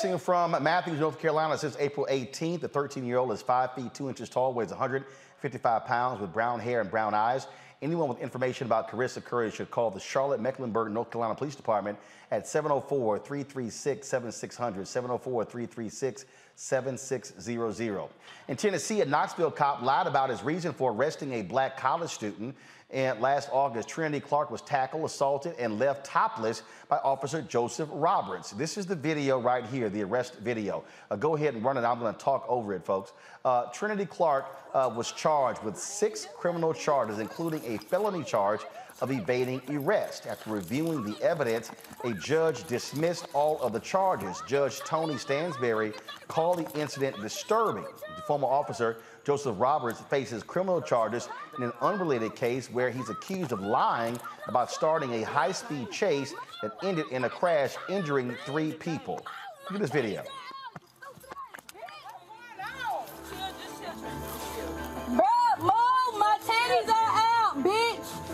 Curry missing from Matthews, North Carolina since April 18th. The 13 year old is 5 feet 2 inches tall, weighs 155 pounds, with brown hair and brown eyes. Anyone with information about Carissa Curry should call the Charlotte Mecklenburg, North Carolina Police Department at 704 336 7600. 704 336 7600. In Tennessee, a Knoxville cop lied about his reason for arresting a black college student. And last August, Trinity Clark was tackled, assaulted, and left topless by Officer Joseph Roberts. This is the video right here, the arrest video. Uh, go ahead and run it. I'm going to talk over it, folks. Uh, Trinity Clark uh, was charged with six criminal charges, including a felony charge of evading arrest. After reviewing the evidence, a judge dismissed all of the charges. Judge Tony Stansberry called the incident disturbing. The former officer, Joseph Roberts, faces criminal charges in an unrelated case where he's accused of lying about starting a high speed chase that ended in a crash, injuring three people. Look at this video. Bruh, move! My titties are out, bitch!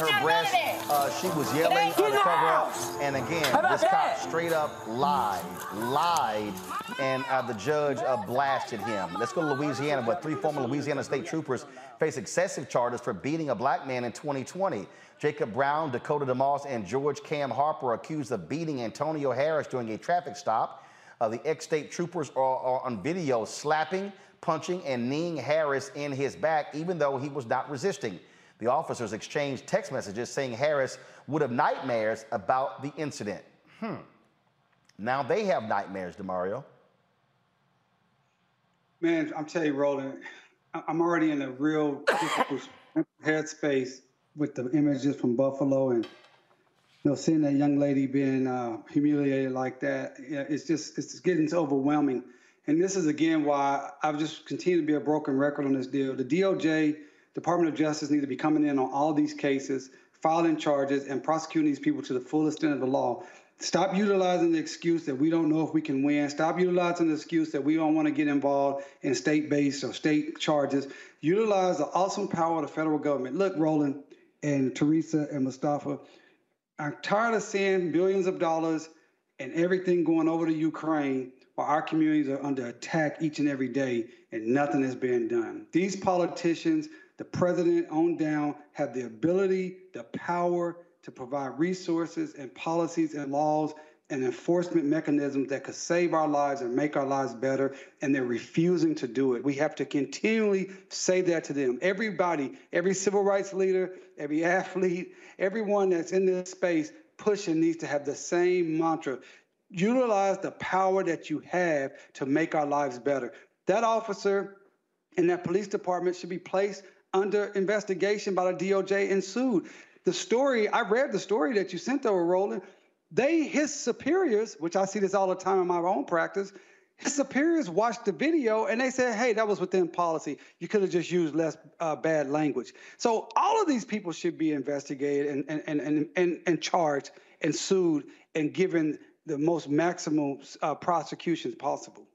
Her breast. none of that! Uh, she was yelling ain't uh, cover up. And again, How about this cop straight up lied, lied, and uh, the judge uh, blasted him. Let's go to Louisiana, but three former Louisiana state troopers face excessive charges for beating a black man in 2020. Jacob Brown, Dakota DeMoss, and George Cam Harper accused of beating Antonio Harris during a traffic stop. Uh, the ex-state troopers are, are on video slapping, punching, and kneeing Harris in his back, even though he was not resisting. The officers exchanged text messages saying Harris would have nightmares about the incident. Hmm. Now they have nightmares, Damario. Man, I'm telling you, Roland, I'm already in a real difficult headspace with the images from Buffalo and you know seeing that young lady being uh, humiliated like that. Yeah, it's just it's getting overwhelming. And this is again why I've just continued to be a broken record on this deal. The DOJ, Department of Justice, need to be coming in on all these cases, filing charges, and prosecuting these people to the full extent of the law. Stop utilizing the excuse that we don't know if we can win. Stop utilizing the excuse that we don't want to get involved in state-based or state charges. Utilize the awesome power of the federal government. Look, Roland and Teresa and Mustafa, I'm tired of seeing billions of dollars and everything going over to Ukraine while our communities are under attack each and every day and nothing is being done. These politicians, the president on down, have the ability, the power to provide resources and policies and laws and enforcement mechanisms that could save our lives and make our lives better, and they're refusing to do it. We have to continually say that to them. Everybody, every civil rights leader, every athlete, everyone that's in this space pushing needs to have the same mantra. Utilize the power that you have to make our lives better. That officer in that police department should be placed under investigation by the DOJ and sued. The story, I read the story that you sent over, Roland. They, his superiors, which I see this all the time in my own practice, his superiors watched the video and they said, hey, that was within policy. You could have just used less uh, bad language. So all of these people should be investigated and, and, and, and, and, and charged and sued and given the most maximum uh, prosecutions possible.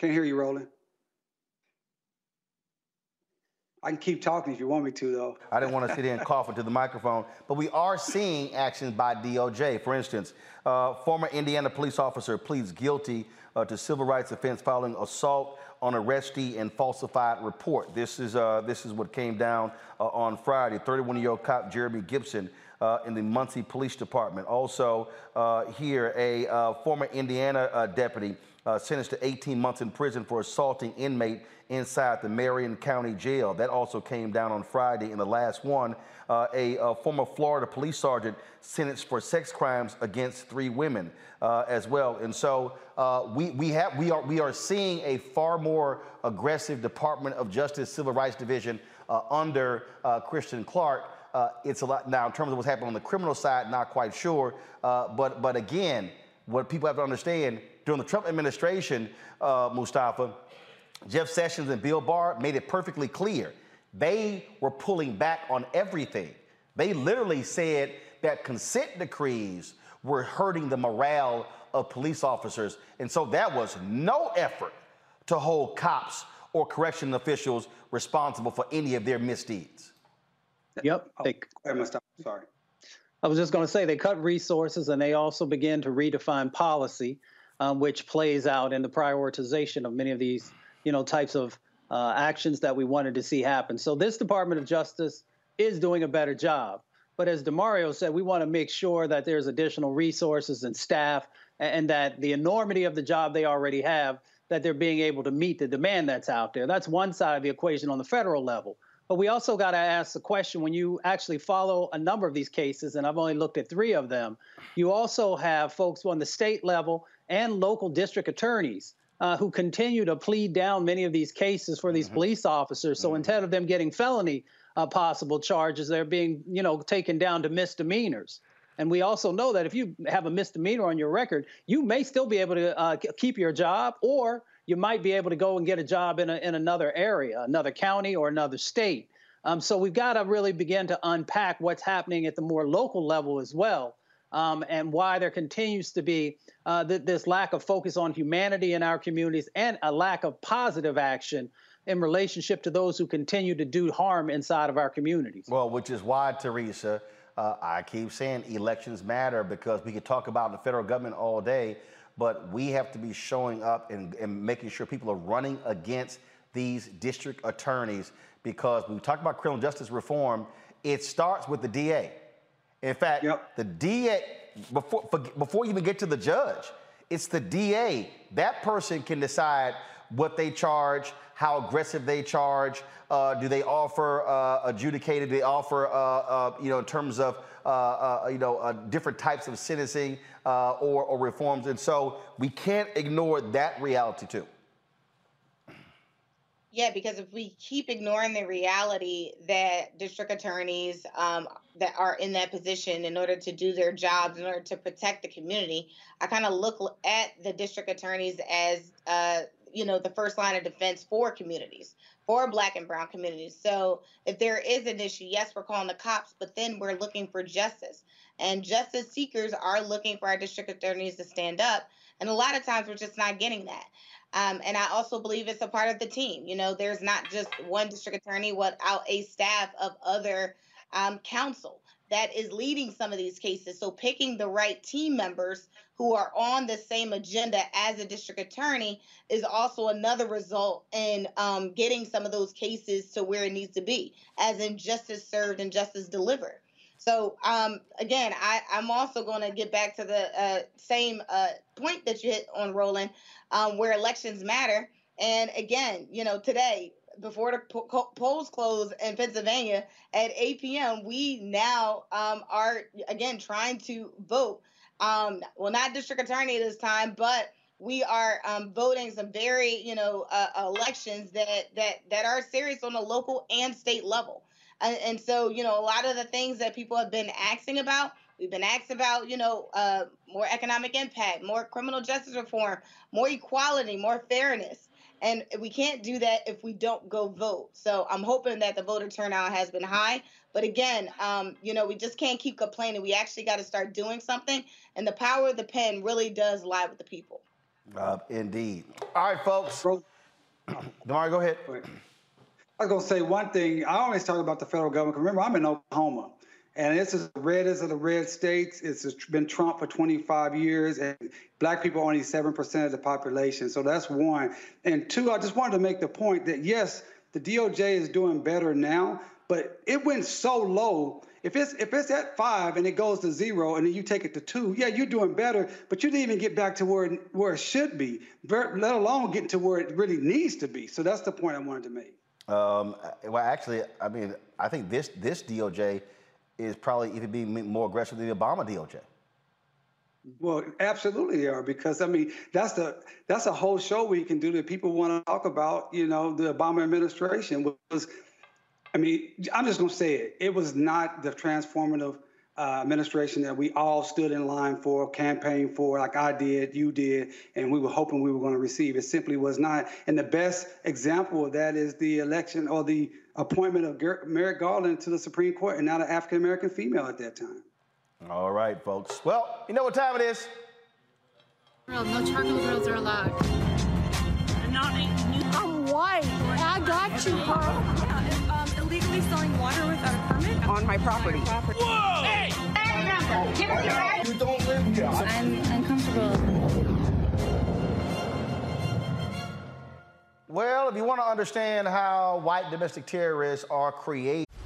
Can't hear you, Roland. I can keep talking if you want me to, though. I didn't want to sit here and cough into the microphone, but we are seeing actions by DOJ. For instance, Uh, former Indiana police officer pleads guilty uh, to civil rights offense following assault on arrestee and falsified report. This is uh, this is what came down uh, on Friday. 31-year-old cop Jeremy Gibson uh, in the Muncie Police Department. Also uh, here, a former Indiana uh, sentenced to 18 months in prison for assaulting inmate inside the Marion County Jail. That also came down on Friday. In the last one, uh, a, a, former Florida police sergeant sentenced for sex crimes against three women uh, as well. And so uh, we, we, have, we, are, we are seeing a far more aggressive Department of Justice Civil Rights Division uh, under uh, Kristen Clarke. Uh, it's a lot now in terms of what's happening on the criminal side, not quite sure. but, but again, what people have to understand during the Trump administration, uh, Mustafa, Jeff Sessions and Bill Barr made it perfectly clear. They were pulling back on everything. They literally said that consent decrees were hurting the morale of police officers. And so that was no effort to hold cops or correction officials responsible for any of their misdeeds. Yep. They, oh, sorry. I was just going to say they cut resources and they also began to redefine policy, um, which plays out in the prioritization of many of these you know, types of uh, actions that we wanted to see happen. So this Department of Justice is doing a better job. But as Damario said, we want to make sure that there's additional resources and staff and that the enormity of the job they already have, that they're being able to meet the demand that's out there. That's one side of the equation on the federal level. But we also got to ask the question when you actually follow a number of these cases, and I've only looked at three of them, you also have folks on the state level and local district attorneys uh, who continue to plead down many of these cases for these mm-hmm. police officers. So mm-hmm. instead of them getting felony uh, possible charges, they're being, you know, taken down to misdemeanors. And we also know that if you have a misdemeanor on your record, you may still be able to uh, keep your job, or you might be able to go and get a job in, a, in another area, another county, or another state. Um, so we've got to really begin to unpack what's happening at the more local level as well um, and why there continues to be uh, th- this lack of focus on humanity in our communities and a lack of positive action in relationship to those who continue to do harm inside of our communities. Well, which is why, Teresa, uh, I keep saying elections matter because we could talk about the federal government all day, but we have to be showing up and, and making sure people are running against these district attorneys because when we talk about criminal justice reform, it starts with the DA. In fact, yep. the DA, before, before you even get to the judge, it's the DA. That person can decide what they charge, how aggressive they charge. Uh, do they offer uh, adjudicated? Do they offer, uh, uh you know, in terms of, uh, uh, you know, different types of sentencing or, or reforms? And so we can't ignore that reality too. Yeah, because if we keep ignoring the reality that district attorneys um, that are in that position in order to do their jobs, in order to protect the community, I kind of look at the district attorneys as, uh, you know, the first line of defense for communities, for Black and Brown communities. So if there is an issue, yes, we're calling the cops, but then we're looking for justice. And justice seekers are looking for our district attorneys to stand up. And a lot of times we're just not getting that. Um, and I also believe it's a part of the team. You know, there's not just one district attorney without a staff of other um, counsel that is leading some of these cases. So picking the right team members who are on the same agenda as a district attorney is also another result in um, getting some of those cases to where it needs to be, as in justice served and justice delivered. So um, again, I, am also going to get back to the uh, same uh, point that you hit on, Roland, um, where elections matter. And again, you know, today before the po- polls close in Pennsylvania at 8 p.m., we now um, are again trying to vote. Um, well, not district attorney this time, but we are um, voting some very, you know, uh, elections that that that are serious on the local and state level. And, and so, you know, a lot of the things that people have been asking about, we've been asked about, you know, uh, more economic impact, more criminal justice reform, more equality, more fairness. And we can't do that if we don't go vote. So I'm hoping that the voter turnout has been high. But again, um, you know, we just can't keep complaining. We actually got to start doing something. And the power of the pen really does lie with the people. Uh, indeed. All right, folks. Damari, go ahead. I was going to say one thing. I always talk about the federal government. Remember, I'm in Oklahoma. And it's as red as the red states. It's been Trump for 25 years, and black people are only 7% of the population. So that's one. And two, I just wanted to make the point that yes, the DOJ is doing better now, but it went so low. If it's if it's at five and it goes to zero and then you take it to two, yeah, you're doing better, but you didn't even get back to where it, where it should be, let alone getting to where it really needs to be. So that's the point I wanted to make. Um, well, actually, I mean, I think this this DOJ is probably even being more aggressive than the Obama DOJ. Well, absolutely they are because I mean that's the that's a whole show we can do that people want to talk about. You know, the Obama administration was. I mean, I'm just to say it. It was not the transformative uh, administration that we all stood in line for, campaigned for, like I did, you did, and we were hoping we were going to receive. It simply was not. And the best example of that is the election or the appointment of Merrick Garland to the Supreme Court, and not an African American female at that time. All right, folks. Well, you know what time it is. No charcoal grills are allowed. not I'm white. I got you, Carl. Yeah, illegally selling water without a permit on my property. Whoa! Hey! You don't live here. I'm uncomfortable. Well, if you want to understand how white domestic terrorists are created,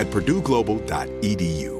at purdueglobal.edu.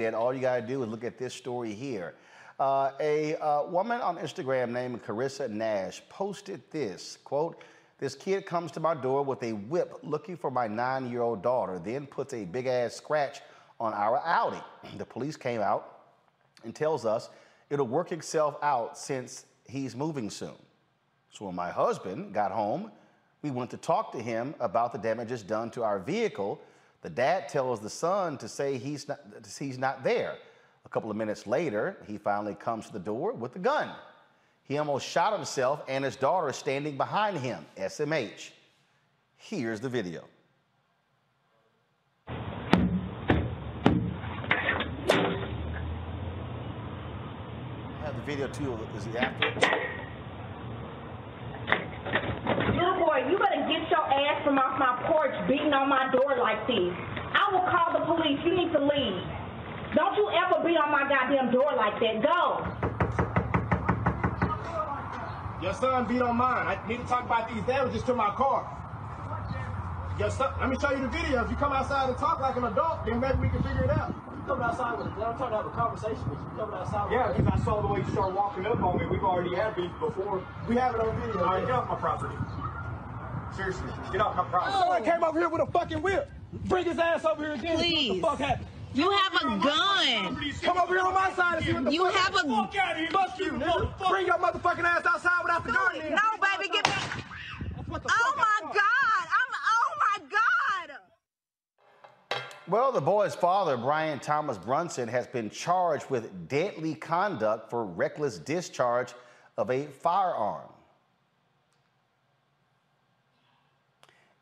And all you got to do is look at this story here. Uh, a uh, woman on Instagram named Carissa Nash posted this quote, This kid comes to my door with a whip looking for my nine year old daughter, then puts a big ass scratch on our Audi. The police came out and tells us it'll work itself out since he's moving soon. So when my husband got home, we went to talk to him about the damages done to our vehicle The dad tells the son to say he's not, he's not there. A couple of minutes later, he finally comes to the door with a gun. He almost shot himself and his daughter standing behind him, SMH. Here's the video. I have the video too. Is it after? Little boy, you better get your ass from off my porch beating on my door like this. I will call the police. You need to leave. Don't you ever beat on my goddamn door like that. Go. Your son beat on mine. I need to talk about these damages to my car. Your son, let me show you the video. If you come outside and talk like an adult, then maybe we can figure it out. You coming outside with I'm trying to have a conversation with you. You coming outside with Yeah, because I saw the way you started walking up on me. We've already had beef before. We have it on video. All right, get off my property. Seriously, get off my property. Someone came over here with a fucking whip. Bring his ass over here again. Please. What the fuck happened? You have a gun. Come over here on my side and see what the You fuck have a- Fuck out of here. Fuck you, nigga. Bring your motherfucking ass outside without the gun then. No, baby, get back. Oh my God. I'm, oh my God. Well, the boy's father, Brian Thomas Brunson, has been charged with deadly conduct for reckless discharge of a firearm.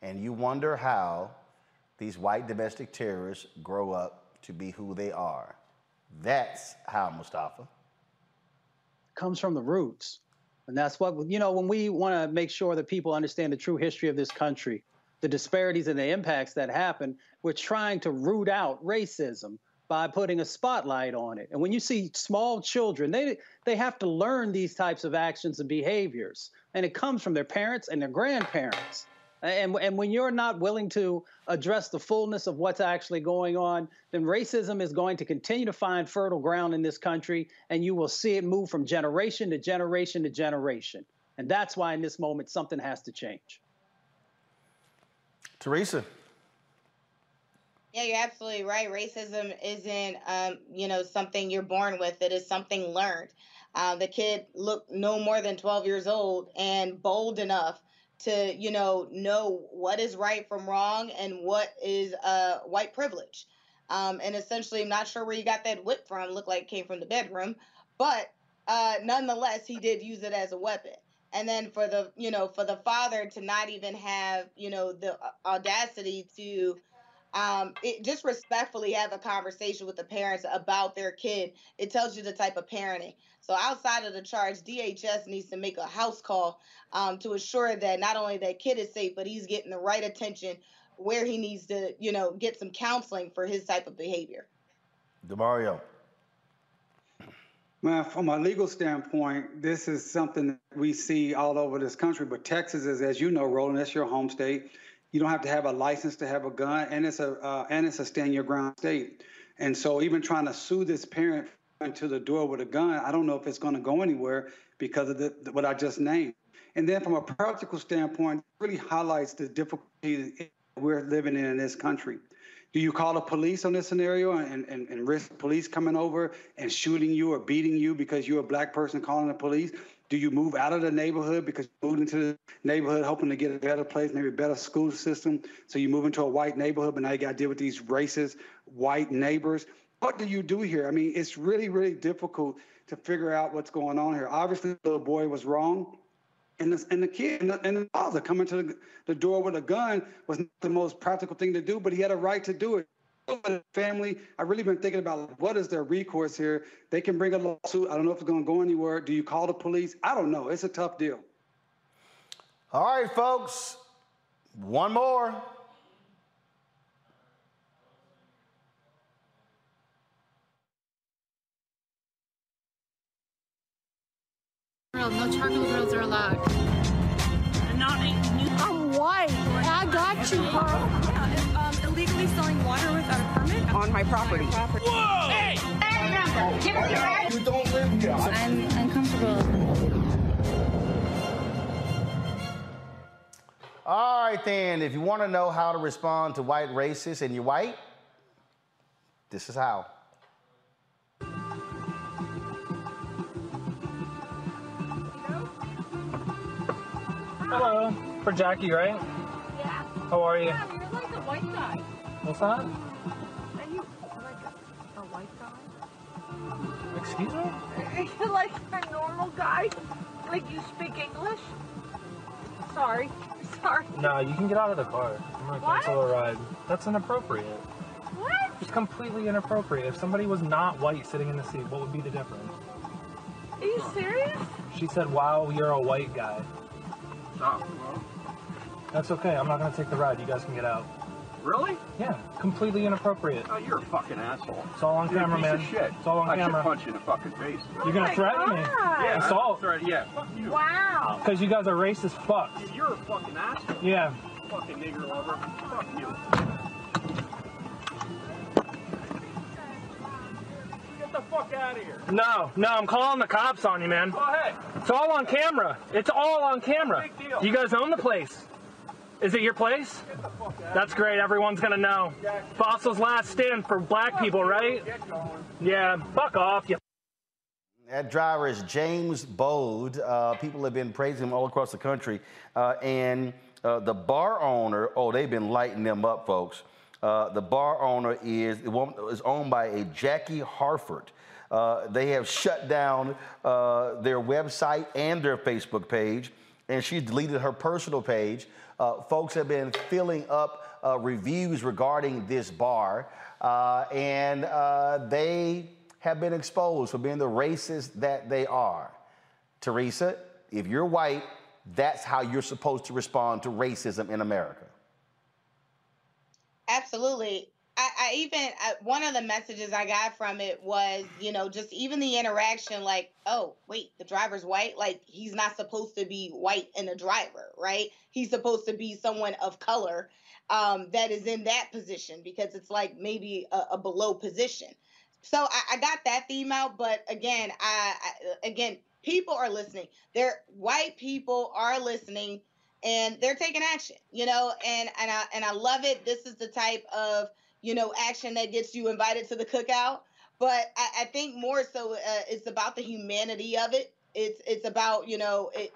And you wonder how these white domestic terrorists grow up to be who they are. That's how, Mustafa. comes from the roots. And that's what, you know, when we want to make sure that people understand the true history of this country, the disparities and the impacts that happen, we're trying to root out racism by putting a spotlight on it. And when you see small children, they, they have to learn these types of actions and behaviors. And it comes from their parents and their grandparents. And, and when you're not willing to address the fullness of what's actually going on, then racism is going to continue to find fertile ground in this country, and you will see it move from generation to generation to generation. And that's why, in this moment, something has to change. Teresa. Yeah, you're absolutely right. Racism isn't, um, you know, something you're born with. It is something learned. Uh, the kid looked no more than 12 years old and bold enough to, you know, know what is right from wrong and what is uh, white privilege. Um, and essentially, I'm not sure where you got that whip from. Looked like came from the bedroom, but uh, nonetheless, he did use it as a weapon. And then for the, you know, for the father to not even have, you know, the audacity to um, it, just respectfully have a conversation with the parents about their kid. It tells you the type of parenting. So outside of the charge, DHS needs to make a house call um, to assure that not only that kid is safe, but he's getting the right attention where he needs to, you know, get some counseling for his type of behavior. Damario. Man, from a legal standpoint, this is something that we see all over this country. But Texas is, as you know, Roland, that's your home state. You don't have to have a license to have a gun, and it's a uh, and it's a stand your ground state. And so, even trying to sue this parent into the door with a gun, I don't know if it's going to go anywhere because of the, what I just named. And then, from a practical standpoint, really highlights the difficulty we're living in in this country. Do you call the police on this scenario and, and, and risk police coming over and shooting you or beating you because you're a black person calling the police? Do you move out of the neighborhood because you moved into the neighborhood hoping to get a better place, maybe a better school system? So you move into a white neighborhood, but now you got to deal with these racist white neighbors. What do you do here? I mean, it's really, really difficult to figure out what's going on here. Obviously, the little boy was wrong. And the, and the kid and the, and the father coming to the, the door with a gun was not the most practical thing to do, but he had a right to do it family, I've really been thinking about what is their recourse here. They can bring a lawsuit. I don't know if it's going to go anywhere. Do you call the police? I don't know. It's a tough deal. All right, folks. One more. Girl, no charcoal grills are allowed. I'm white. I got you, huh? Illegally selling water without a permit on my property. Whoa! Hey! Give us your ID. You don't live here. I'm uncomfortable. All right, then. If you want to know how to respond to white racists and you're white, this is how. Hello, for Jackie, right? Yeah. How are you? Yeah, you're like the white guy. What's that? Are you like a white guy? Excuse me? Are you like a normal guy? Like you speak English? Sorry. Sorry. No, you can get out of the car. I'm gonna What? cancel the ride. That's inappropriate. What? It's completely inappropriate. If somebody was not white sitting in the seat, what would be the difference? Are you serious? She said, "Wow, you're a white guy." Stop. That's okay. I'm not gonna take the ride. You guys can get out. Really? Yeah, completely inappropriate. Oh, you're a fucking asshole. It's all on You're camera, a piece man. Of shit. It's all on I camera. should punch you in the fucking face. You're gonna oh my threaten me? Yeah, Assault. Threat, yeah. Fuck you. Wow. Because you guys are racist fucks. You're a fucking asshole. Yeah. Fucking nigger lover. Fuck you. Get the fuck out of here. No, no, I'm calling the cops on you, man. Go ahead. It's all on camera. It's all on camera. Big deal. You guys own the place. Is it your place? That's great. Everyone's gonna know. Fossil's last stand for black people, right? Yeah. Fuck off, you. That driver is James Bode. Uh, people have been praising him all across the country. Uh, and uh, the bar owner, oh, they've been lighting them up, folks. Uh, the bar owner is, is owned by a Jackie Harford. Uh, they have shut down uh, their website and their Facebook page, and she deleted her personal page. Uh, folks have been filling up uh, reviews regarding this bar, uh, and uh, they have been exposed for being the racist that they are. Teresa, if you're white, that's how you're supposed to respond to racism in America. Absolutely. I, I even I, one of the messages I got from it was, you know, just even the interaction, like, oh, wait, the driver's white. Like he's not supposed to be white and a driver, right? He's supposed to be someone of color um, that is in that position because it's like maybe a, a below position. So I, I got that theme out, but again, I, I again, people are listening. They're white people are listening and they're taking action, you know, and and I and I love it. This is the type of you know action that gets you invited to the cookout. But I, I think more so, uh, it's about the humanity of it. It's it's about you know it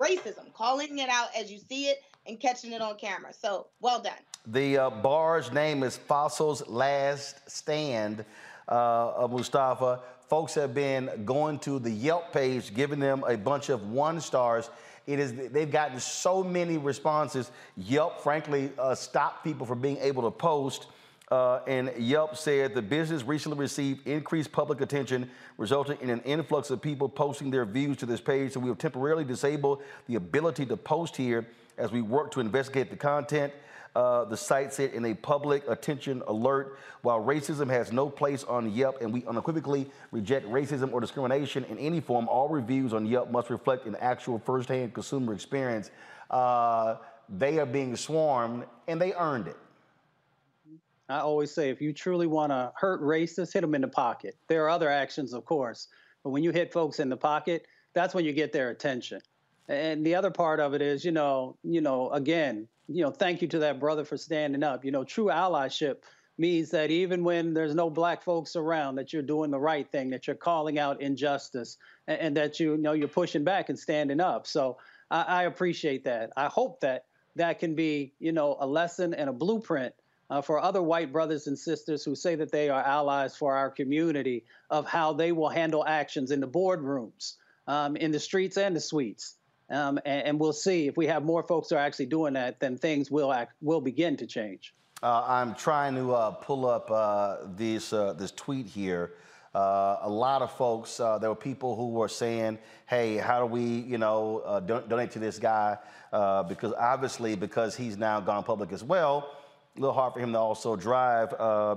racism, calling it out as you see it and catching it on camera. So well done. The uh, bar's name is Fossil's Last Stand, uh, Mustafa. Folks have been going to the Yelp page, giving them a bunch of one stars. It is they've gotten so many responses. Yelp, frankly, uh, stopped people from being able to post. Uh, and Yelp said the business recently received increased public attention, resulting in an influx of people posting their views to this page. So we have temporarily disabled the ability to post here as we work to investigate the content. Uh, the site said in a public attention alert, while racism has no place on Yelp and we unequivocally reject racism or discrimination in any form, all reviews on Yelp must reflect an actual firsthand consumer experience. Uh, they are being swarmed and they earned it. I always say if you truly want to hurt racists, hit them in the pocket. There are other actions, of course, but when you hit folks in the pocket, that's when you get their attention. And the other part of it is, you know, you know, again, you know, thank you to that brother for standing up. You know, true allyship means that even when there's no black folks around, that you're doing the right thing, that you're calling out injustice, and, and that you, you know you're pushing back and standing up. So I, I appreciate that. I hope that that can be, you know, a lesson and a blueprint uh, for other white brothers and sisters who say that they are allies for our community of how they will handle actions in the boardrooms, um, in the streets and the suites. Um, and, and, we'll see if we have more folks who are actually doing that, then things will act, will begin to change. Uh, I'm trying to uh, pull up uh, this uh, this tweet here. Uh, a lot of folks, uh, there were people who were saying, "Hey, how do we, you know, don- donate to this guy?" because obviously, because he's now gone public as well, a little hard for him to also drive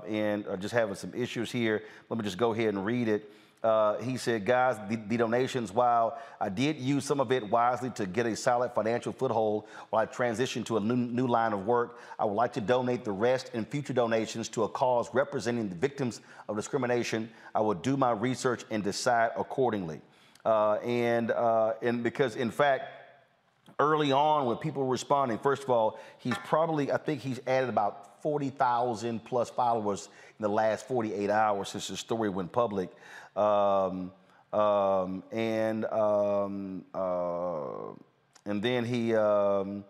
and just having some issues here. Let me just go ahead and read it. Uh, he said, guys, the, the, donations, while I did use some of it wisely to get a solid financial foothold while I transitioned to a new, new line of work, I would like to donate the rest in future donations to a cause representing the victims of discrimination. I will do my research and decide accordingly. Uh, and, uh, and because, in fact, early on when people were responding, first of all, he's probably, I think he's added about 40,000 plus followers in the last 48 hours since the story went public. Um, um, and um, uh, and then he um,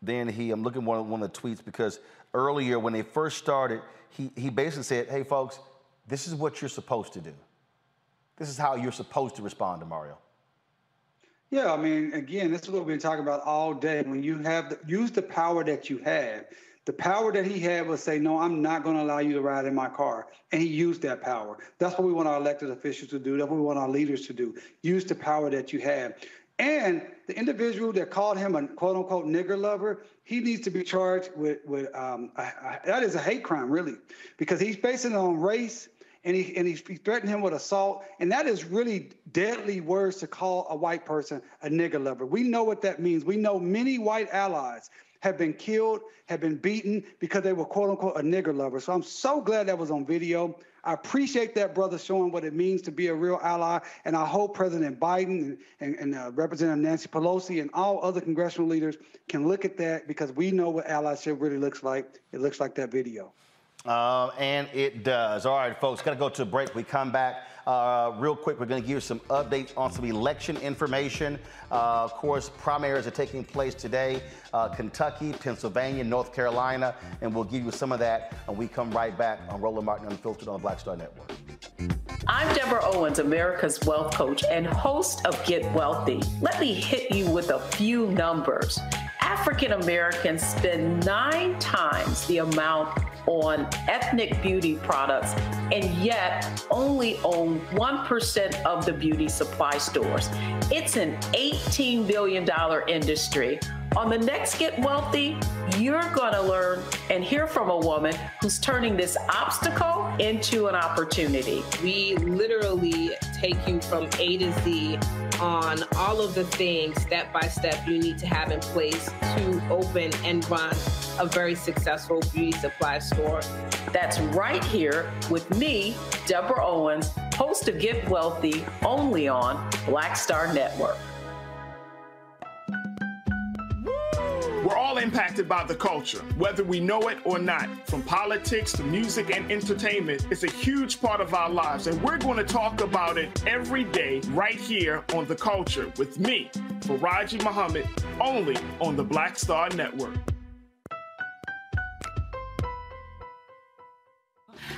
then he I'm looking at one, one of the tweets because earlier when they first started, he, he basically said, hey, folks, this is what you're supposed to do. This is how you're supposed to respond to Mario. Yeah, I mean, again, this is what we've been talking about all day. When you have the, use the power that you have, the power that he had was say, no, I'm not going to allow you to ride in my car. And he used that power. That's what we want our elected officials to do. That's what we want our leaders to do. Use the power that you have. And the individual that called him a quote unquote nigger lover, he needs to be charged with, with um, a, a, that is a hate crime, really, because he's basing it on race and he and he, he threatened him with assault, and that is really deadly words to call a white person a nigger lover. We know what that means. We know many white allies have been killed, have been beaten because they were quote unquote a nigger lover. So I'm so glad that was on video. I appreciate that brother showing what it means to be a real ally, and I hope President Biden and, and, uh, Representative Nancy Pelosi and all other congressional leaders can look at that because we know what allyship really looks like. It looks like that video. Uh, and it does. All right, folks, got to go to a break. We come back uh, real quick. We're going to give you some updates on some election information. Uh, of course, primaries are taking place today uh, Kentucky, Pennsylvania, North Carolina, and we'll give you some of that. And we come right back on Roland Martin Unfiltered on the Black Star Network. I'm Deborah Owens, America's Wealth Coach and host of Get Wealthy. Let me hit you with a few numbers. African Americans spend nine times the amount on ethnic beauty products and yet only own 1% of the beauty supply stores. It's an $18 billion industry. On the next Get Wealthy, you're going to learn and hear from a woman who's turning this obstacle into an opportunity. We literally take you from A to Z on all of the things step by step you need to have in place to open and run a very successful beauty supply store. That's right here with me, Deborah Owens, host of Get Wealthy, only on Black Star Network. We're all impacted by the culture, whether we know it or not. From politics to music and entertainment, it's a huge part of our lives, and we're going to talk about it every day right here on The Culture with me, Faraji Muhammad, only on the Black Star Network.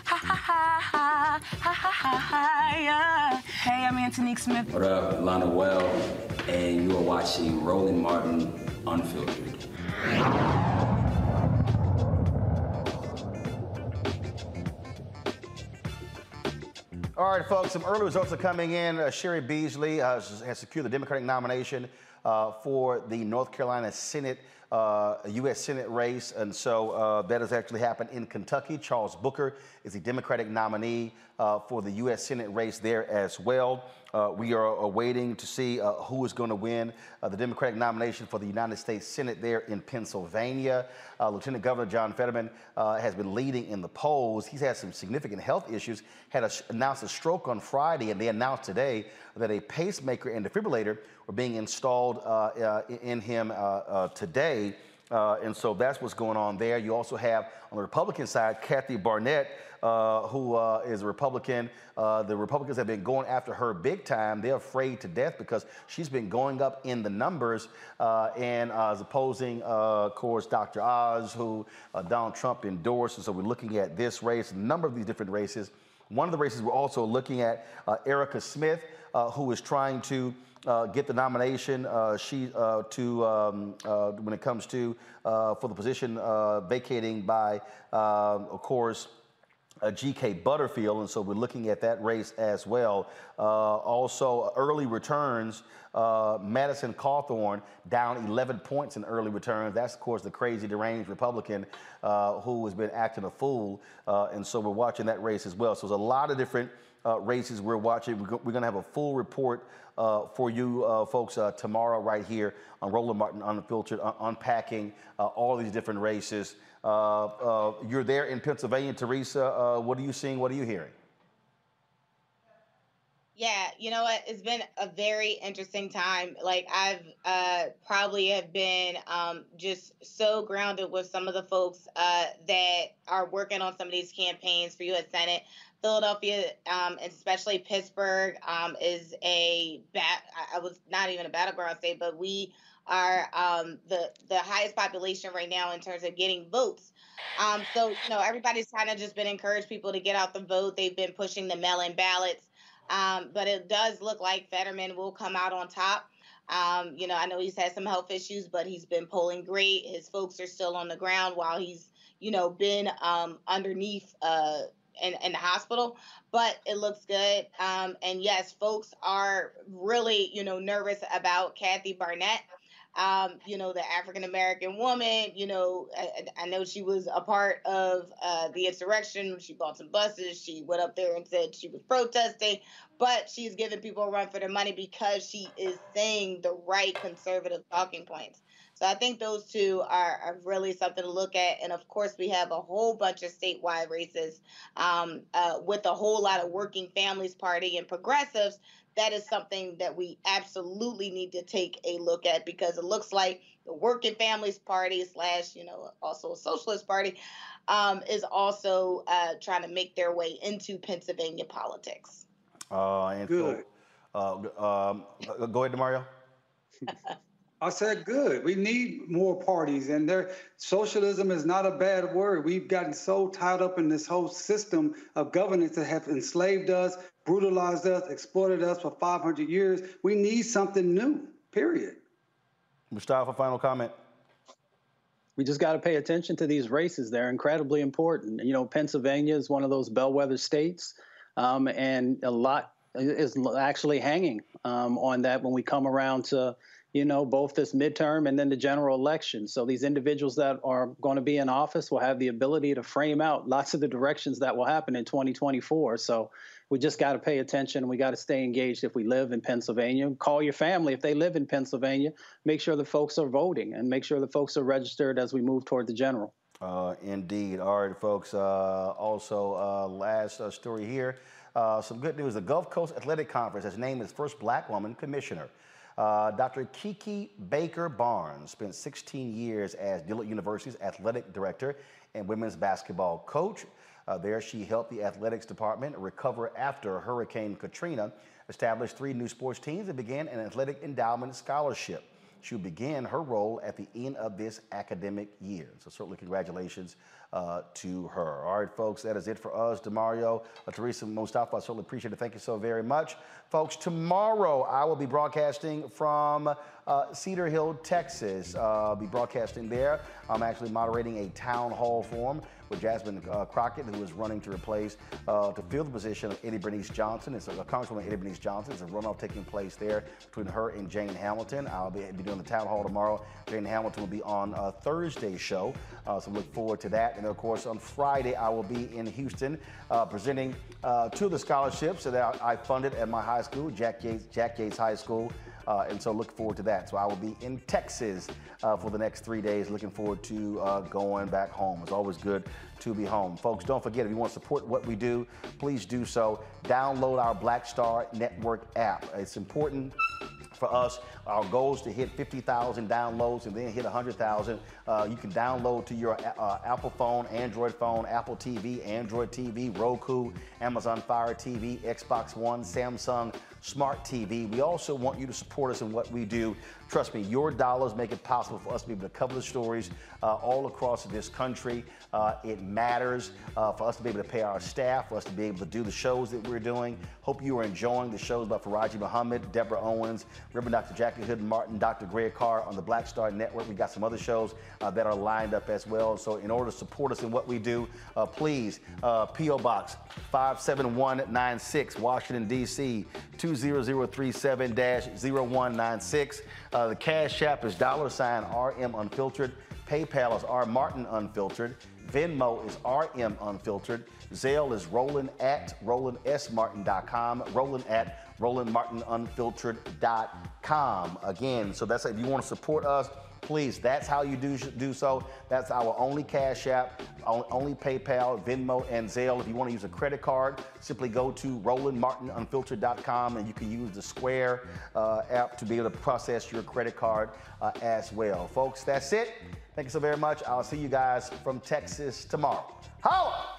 Ha ha ha ha ha ha ha yeah. Hey, I'm Antonique Smith. What up, Lana Well, and you are watching Roland Martin Unfiltered. All right, folks, some early results are coming in. Uh, Cheri Beasley uh, has secured the Democratic nomination uh, for the North Carolina Senate, U.S. Uh, Senate race. And so uh, that has actually happened in Kentucky. Charles Booker is the Democratic nominee uh, for the U.S. Senate race there as well. Uh, we are waiting to see uh, who is going to win uh, the Democratic nomination for the United States Senate there in Pennsylvania. Uh, Lieutenant Governor John Fetterman uh, has been leading in the polls. He's had some significant health issues, had a, announced a stroke on Friday, and they announced today that a pacemaker and defibrillator were being installed uh, in him today. Uh, and so that's what's going on there. You also have on the Republican side, Kathy Barnette, uh, who uh, is a Republican. Uh, the Republicans have been going after her big time. They're afraid to death because she's been going up in the numbers uh, and uh, is opposing, of course, Dr. Oz, who Donald Trump endorsed. And so we're looking at this race, a number of these different races. One of the races we're also looking at Erica Smith, who is trying to uh, get the nomination. Uh, she uh, to um, uh, when it comes to uh, for the position uh, vacating by, of course. G.K. Butterfield, and so we're looking at that race as well. also, early returns. Madison Cawthorn down 11 points in early returns. That's, of course, the crazy, deranged Republican who has been acting a fool. and so we're watching that race as well. So there's a lot of different uh, races we're watching. We're, going to have a full report uh, for you uh, folks uh, tomorrow right here on Roland Martin Unfiltered, unpacking uh, all these different races. Uh, you're there in Pennsylvania, Teresa. what are you seeing? What are you hearing? Yeah, you know what? It's been a very interesting time. Like I've uh, probably have been um, just so grounded with some of the folks uh, that are working on some of these campaigns for U.S. Senate. Philadelphia, um, especially Pittsburgh, um, is a bat. I was not even a battleground state, but we are um, the the highest population right now in terms of getting votes. Um, so you know, everybody's kind of just been encouraged people to get out the vote. They've been pushing the mail-in ballots, um, but it does look like Fetterman will come out on top. Um, you know, I know he's had some health issues, but he's been polling great. His folks are still on the ground while he's, you know, been um, underneath uh, in, in the hospital. But it looks good. Um, and yes, folks are really, you know, nervous about Kathy Barnette um, you know, the African American woman. You know, I, I, know she was a part of uh, the insurrection. She bought some buses. She went up there and said she was protesting, but she's giving people a run for their money because she is saying the right conservative talking points. So I think those two are, are, really something to look at. And of course, we have a whole bunch of statewide races um, uh, with a whole lot of working families party and progressives that is something that we absolutely need to take a look at because it looks like the Working Families Party slash, you know, also a Socialist Party um, is also uh, trying to make their way into Pennsylvania politics. Uh, and good. So, uh, um, go ahead, Mario. I said good. We need more parties, and there socialism is not a bad word. We've gotten so tied up in this whole system of governance that have enslaved us, brutalized us, exploited us for 500 years. We need something new. Period. Mustafa, final comment. We just got to pay attention to these races. They're incredibly important. You know, Pennsylvania is one of those bellwether states, um, and a lot is actually hanging um, on that when we come around to you know, both this midterm and then the general election. So these individuals that are going to be in office will have the ability to frame out lots of the directions that will happen in 2024. So we just got to pay attention. And we got to stay engaged if we live in Pennsylvania. Call your family if they live in Pennsylvania. Make sure the folks are voting and make sure the folks are registered as we move toward the general. Uh, indeed. All right, folks. Uh, also, uh, last uh, story here. Uh, some good news. The Gulf Coast Athletic Conference has named its first black woman commissioner. Uh, Dr. Kiki Baker Barnes spent 16 years as Dillard University's athletic director and women's basketball coach. Uh, there, she helped the athletics department recover after Hurricane Katrina, established three new sports teams, and began an athletic endowment scholarship. She'll begin her role at the end of this academic year. So, certainly, congratulations uh, to her. All right, folks, that is it for us. Damario, uh, Teresa Mustafa, I certainly appreciate it. Thank you so very much. Folks, tomorrow I will be broadcasting from uh, Cedar Hill, Texas. Uh, I'll be broadcasting there. I'm actually moderating a town hall forum with Jasmine uh, Crockett, who is running to replace, uh, to fill the position of Eddie Bernice Johnson. It's a, a Congresswoman Eddie Bernice Johnson. It's a runoff taking place there between her and Jane Hamilton. I'll be, be doing the town hall tomorrow. Jane Hamilton will be on uh, Thursday's show, uh, so look forward to that. And of course, on Friday, I will be in Houston uh, presenting uh, two of the scholarships that I funded at my high school, Jack Yates, Jack Yates High School. Uh, and so look forward to that. So I will be in Texas uh, for the next three days. Looking forward to uh, going back home. It's always good to be home. Folks, don't forget if you want to support what we do, please do so. Download our Black Star Network app. It's important for us. Our goal is to hit 50,000 downloads and then hit 100,000. Uh, you can download to your uh, Apple phone, Android phone, Apple TV, Android TV, Roku, Amazon Fire TV, Xbox One, Samsung Smart TV. We also want you to support us in what we do. Trust me, your dollars make it possible for us to be able to cover the stories uh, all across this country. Uh, it matters uh, for us to be able to pay our staff, for us to be able to do the shows that we're doing. Hope you are enjoying the shows by Faraji Muhammad, Deborah Owens, Reverend Dr. Jackie Hood Martin, Dr. Greg Carr on the Black Star Network. We got some other shows uh, that are lined up as well. So, in order to support us in what we do, uh, please, uh, P.O. Box 57196, Washington, D.C. 20037 0196. Uh, the Cash App is dollar sign RM Unfiltered. PayPal is R Martin Unfiltered. Venmo is RM Unfiltered. Zelle is Roland at RolandSMartin.com. Roland at RolandMartinUnfiltered.com. Again, so that's if you want to support us please, that's how you do, do so. That's our only Cash App, only PayPal, Venmo, and Zelle. If you want to use a credit card, simply go to RolandMartinUnfiltered.com and you can use the Square uh, app to be able to process your credit card uh, as well. Folks, that's it. Thank you so very much. I'll see you guys from Texas tomorrow. Holla!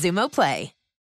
Xumo Play.